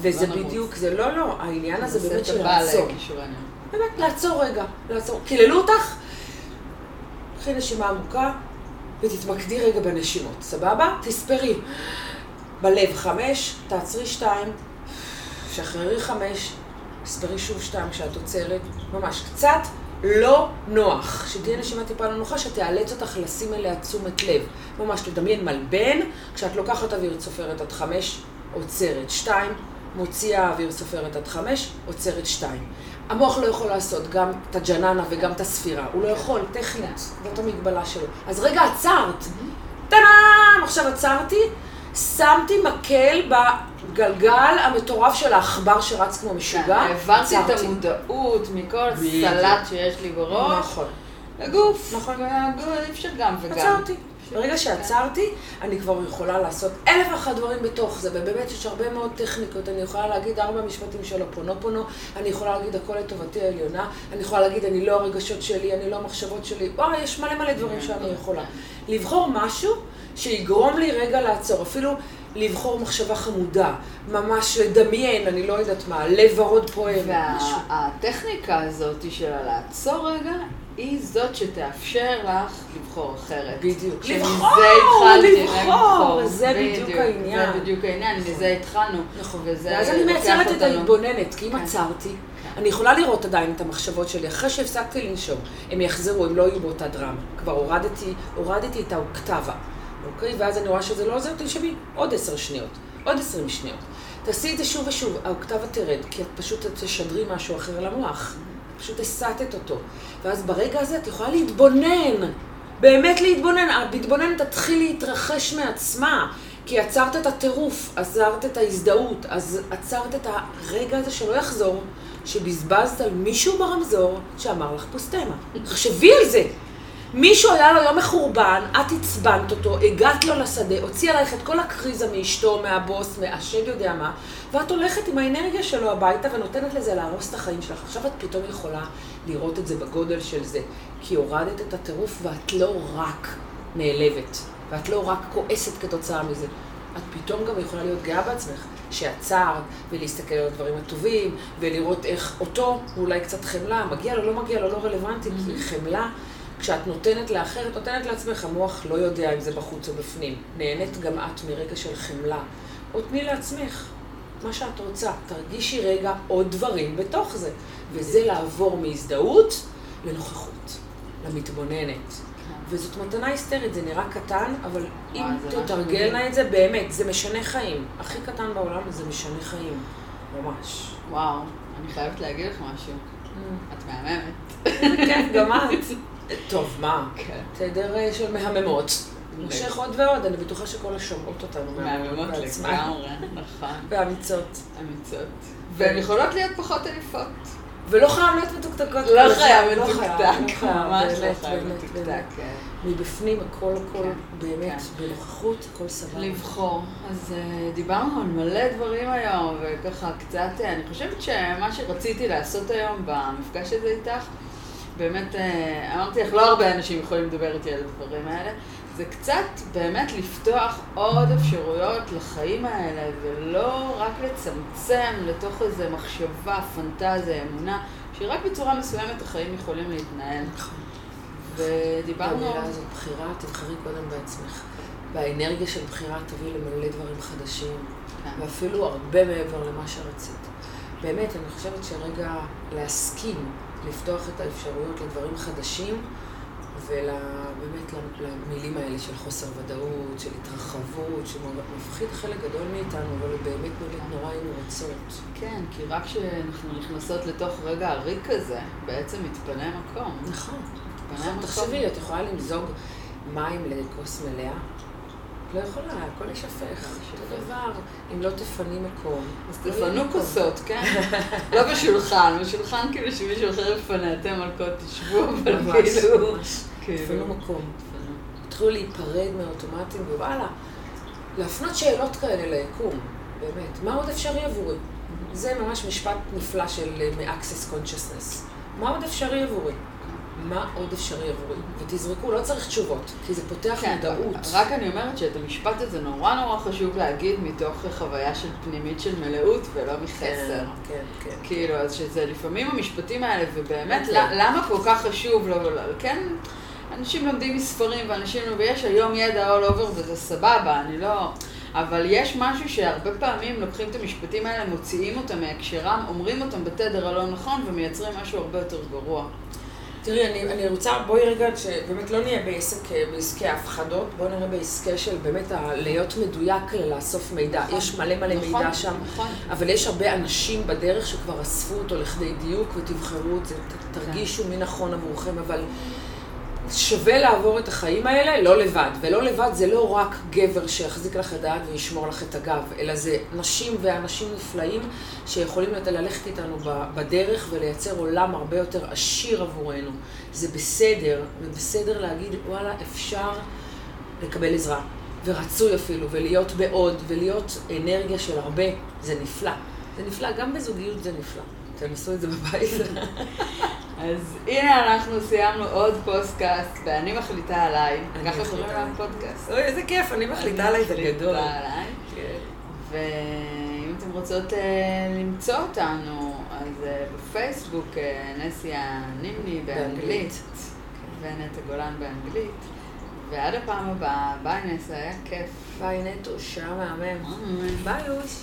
Speaker 2: וזה
Speaker 1: לא.
Speaker 2: בדיוק, זה לא, לא, העניין הזה באמת של לעצור. באמת, לעצור רגע, לעצור. קיללו אותך? קחי נשימה עמוקה ותתמקדי רגע בנשימות, סבבה? תספרי. בלב חמש, תעצרי שתיים, שחררי חמש, תספרי שוב שתיים כשאת עוצרת, ממש קצת לא נוח, שתהיה נשימה טיפה לא נוחה, שתאלץ אותך לשים אליה תשומת לב. ממש לדמיין מלבן, כשאת לוקחת אוויר סופרת עד חמש, עוצרת שתיים, מוציאה אוויר סופרת עד חמש, עוצרת שתיים. המוח לא יכול לעשות גם את הג'ננה וגם את הספירה, הוא לא יכול, טכנית, זאת המגבלה שלו. אז רגע, עצרת, טאדאם! עכשיו עצרתי, שמתי מקל בגלגל המטורף של העכבר שרץ כמו משוגע,
Speaker 1: כן, העברתי את. המודעות מכל. הסלט שיש לי בראש
Speaker 2: נכון.
Speaker 1: לגוף.
Speaker 2: נכון.
Speaker 1: אי אפשר גם וגם.
Speaker 2: עצרתי. ברגע שעצרתי, אני כבר יכולה לעשות אלף ואחת דברים בתוך זה, ובאמת יש הרבה מאוד טכניקות. אני יכולה להגיד ארבע משפטים של הפונופונו, אני יכולה להגיד הכל לטובתי העליונה, אני יכולה להגיד אני לא הרגשות שלי, אני לא המחשבות שלי, וואי, יש מלא מלא דברים שאני יכולה. לבחור משהו שיגרום לי רגע לעצור. אפילו לבחור מחשבה חמודה, ממש לדמיין, אני לא יודעת מה, לב ורוד פועם, משהו.
Speaker 1: והטכניקה הזאת של לעצור רגע, היא זאת שתאפשר לך לבחור אחרת.
Speaker 2: בדיוק. לבחור,
Speaker 1: התחלתי,
Speaker 2: לבחור, זה בדיוק העניין.
Speaker 1: זה בדיוק העניין, מזה התחלנו.
Speaker 2: נכון.
Speaker 1: וזה
Speaker 2: ואז אני מייצרת את ההתבוננת, כי אם
Speaker 1: כן.
Speaker 2: עצרתי, אני יכולה לראות עדיין את המחשבות שלי. אחרי שהפסקתי לנשום, הם יחזרו, הם לא יהיו באותה דרמה. כבר הורדתי, הורדתי את האוקטבה, אוקיי? ואז אני רואה שזה לא עוזר, תנשמי עוד עשר שניות, עוד עשרים שניות. תעשי את זה שוב ושוב, האוקטבה תרד, כי את פשוט תשדרי משהו אחר למוח. פשוט הסטת אותו. ואז ברגע הזה את יכולה להתבונן. באמת להתבונן. המתבונן תתחיל להתרחש מעצמה. כי עצרת את הטירוף, עצרת את ההזדהות, אז עצרת את הרגע הזה שלא יחזור, שבזבזת על מישהו ברמזור שאמר לך פוסטמה. תחשבי על זה. מישהו היה לו יום מחורבן, את עצבנת אותו, הגעת לו לשדה, הוציא עלייך את כל הקריזה מאשתו, מהבוס, מהשד יודע מה, ואת הולכת עם האנרגיה שלו הביתה ונותנת לזה להרוס את החיים שלך. עכשיו את פתאום יכולה לראות את זה בגודל של זה, כי הורדת את הטירוף ואת לא רק נעלבת, ואת לא רק כועסת כתוצאה מזה. את פתאום גם יכולה להיות גאה בעצמך, שעצרת, ולהסתכל על הדברים הטובים, ולראות איך אותו, אולי קצת חמלה, מגיע לו, לא מגיע לו, לא רלוונטי, כי חמלה, כשאת נותנת לאחרת, נותנת לעצמך, המוח לא יודע אם זה בחוץ או בפנים. נהנית גם את מרגע של חמלה. או תני לעצמך מה שאת רוצה. תרגישי רגע עוד דברים בתוך זה. וזה לעבור מהזדהות לנוכחות, למתבוננת. וזאת מתנה היסטרית, זה נראה קטן, אבל אם תתרגלנה את זה, באמת, זה משנה חיים. הכי קטן בעולם, זה משנה חיים. ממש.
Speaker 1: וואו, אני חייבת להגיד לך משהו. את מהממת.
Speaker 2: כן, גם את. <laughs> טוב, מה?
Speaker 1: כן.
Speaker 2: תדר אה, של מהממות. נמשך עוד ועוד, אני בטוחה שכל השומעות אותנו
Speaker 1: מהממות. לגמרי, נכון.
Speaker 2: ואמיצות.
Speaker 1: אמיצות. והן יכולות להיות פחות עייפות.
Speaker 2: ולא חייב להיות מתוקתקות.
Speaker 1: לא חייב
Speaker 2: לא
Speaker 1: מתוקתק, ממש לא חייב מתוקתק.
Speaker 2: באמת.
Speaker 1: כן.
Speaker 2: מבפנים הכל הכל
Speaker 1: כן,
Speaker 2: באמת
Speaker 1: כן.
Speaker 2: בנוכחות, הכל סבבה.
Speaker 1: לבחור. אז אה, דיברנו על מלא דברים היום, וככה קצת, אה, אני חושבת שמה שרציתי לעשות היום במפגש הזה איתך, באמת, אה, אמרתי לך, לא הרבה אנשים יכולים לדבר איתי על הדברים האלה, זה קצת באמת לפתוח עוד אפשרויות לחיים האלה, ולא רק לצמצם לתוך איזו מחשבה, פנטזיה, אמונה, שרק בצורה מסוימת החיים יכולים להתנהל. ודיברנו...
Speaker 2: במילה הזאת, בחירה, תבחרי קודם בעצמך. והאנרגיה של בחירה תביא למלא דברים חדשים,
Speaker 1: כן.
Speaker 2: ואפילו הרבה מעבר למה שרצית. באמת, אני חושבת שרגע להסכים לפתוח את האפשרויות לדברים חדשים, ובאמת למילים האלה של חוסר ודאות, של התרחבות, שמפחיד חלק גדול מאיתנו, אבל באמת באמת נורא היינו רוצות.
Speaker 1: כן, כי רק כשאנחנו נכנסות לתוך רגע הריק כזה, בעצם מתפנה מקום.
Speaker 2: נכון.
Speaker 1: מתפנה מקום.
Speaker 2: תחשבי, את יכולה למזוג מים לכוס מלאה? לא יכולה, הכל יישפך. אותו דבר, אם לא תפני מקום.
Speaker 1: אז
Speaker 2: לא
Speaker 1: תפנו. כוסות, כן? <laughs> לא בשולחן, בשולחן כאילו שמישהו אחר יפנה, אתם מלכות תשבו, אבל כאילו... כאילו.
Speaker 2: תפנו מקום. התחילו להיפרד מהאוטומטים, ווואלה, להפנות שאלות כאלה ליקום, באמת. מה עוד אפשרי עבורי? זה ממש משפט נפלא של אה, מ-access consciousness. מה עוד אפשרי עבורי? מה עוד אפשרי עבורי? ותזרקו, לא צריך תשובות, כי זה פותח
Speaker 1: כן,
Speaker 2: מודעות.
Speaker 1: רק אני אומרת שאת המשפט הזה נורא נורא חשוב להגיד מתוך חוויה של פנימית של מלאות ולא מחסר.
Speaker 2: כן, כן, כן.
Speaker 1: כאילו, אז שזה לפעמים המשפטים האלה, ובאמת,
Speaker 2: כן.
Speaker 1: למה כל כך חשוב, לא, לא, כן, אנשים לומדים מספרים, ואנשים, ויש היום ידע all over, וזה סבבה, אני לא... אבל יש משהו שהרבה פעמים לוקחים את המשפטים האלה, מוציאים אותם מהקשרם, אומרים אותם בתדר הלא נכון, ומייצרים משהו הרבה יותר גרוע.
Speaker 2: תראי, אני, אני רוצה, בואי רגע, שבאמת לא נהיה בעסק, אה, בעסקי ההפחדות, בואי נראה בעסקה של באמת ה- להיות מדויק לאסוף מידע.
Speaker 1: נכון.
Speaker 2: יש מלא מלא
Speaker 1: נכון,
Speaker 2: מידע שם,
Speaker 1: נכון.
Speaker 2: אבל יש הרבה אנשים בדרך שכבר אספו אותו לכדי דיוק ותבחרו את זה, תרגישו מי נכון עבורכם, אבל שווה לעבור את החיים האלה לא לבד. ולא לבד זה לא רק גבר שיחזיק לך את היד וישמור לך את הגב, אלא זה נשים ואנשים נפלאים שיכולים ללכת איתנו בדרך ולייצר עולם הרבה יותר עשיר עבורנו. זה בסדר, ובסדר להגיד, וואלה, אפשר לקבל עזרה. ורצוי אפילו, ולהיות בעוד, ולהיות אנרגיה של הרבה, זה נפלא. זה נפלא, גם בזוגיות זה נפלא. תנסו את זה בבית.
Speaker 1: אז הנה אנחנו סיימנו עוד פודקאסט, ואני מחליטה עליי. ככה קוראים. לנו פודקאסט.
Speaker 2: אוי, איזה כיף, אני מחליטה עליי, זה גדול. כן.
Speaker 1: ואם אתם רוצות אה, למצוא אותנו, אז אה, בפייסבוק אה, נסיה נימני באנגלית, ונטע גולן באנגלית. ועד הפעם הבאה, ביי נסה, היה כיף.
Speaker 2: ביי נטוש, היה מהמם. ביי יוש.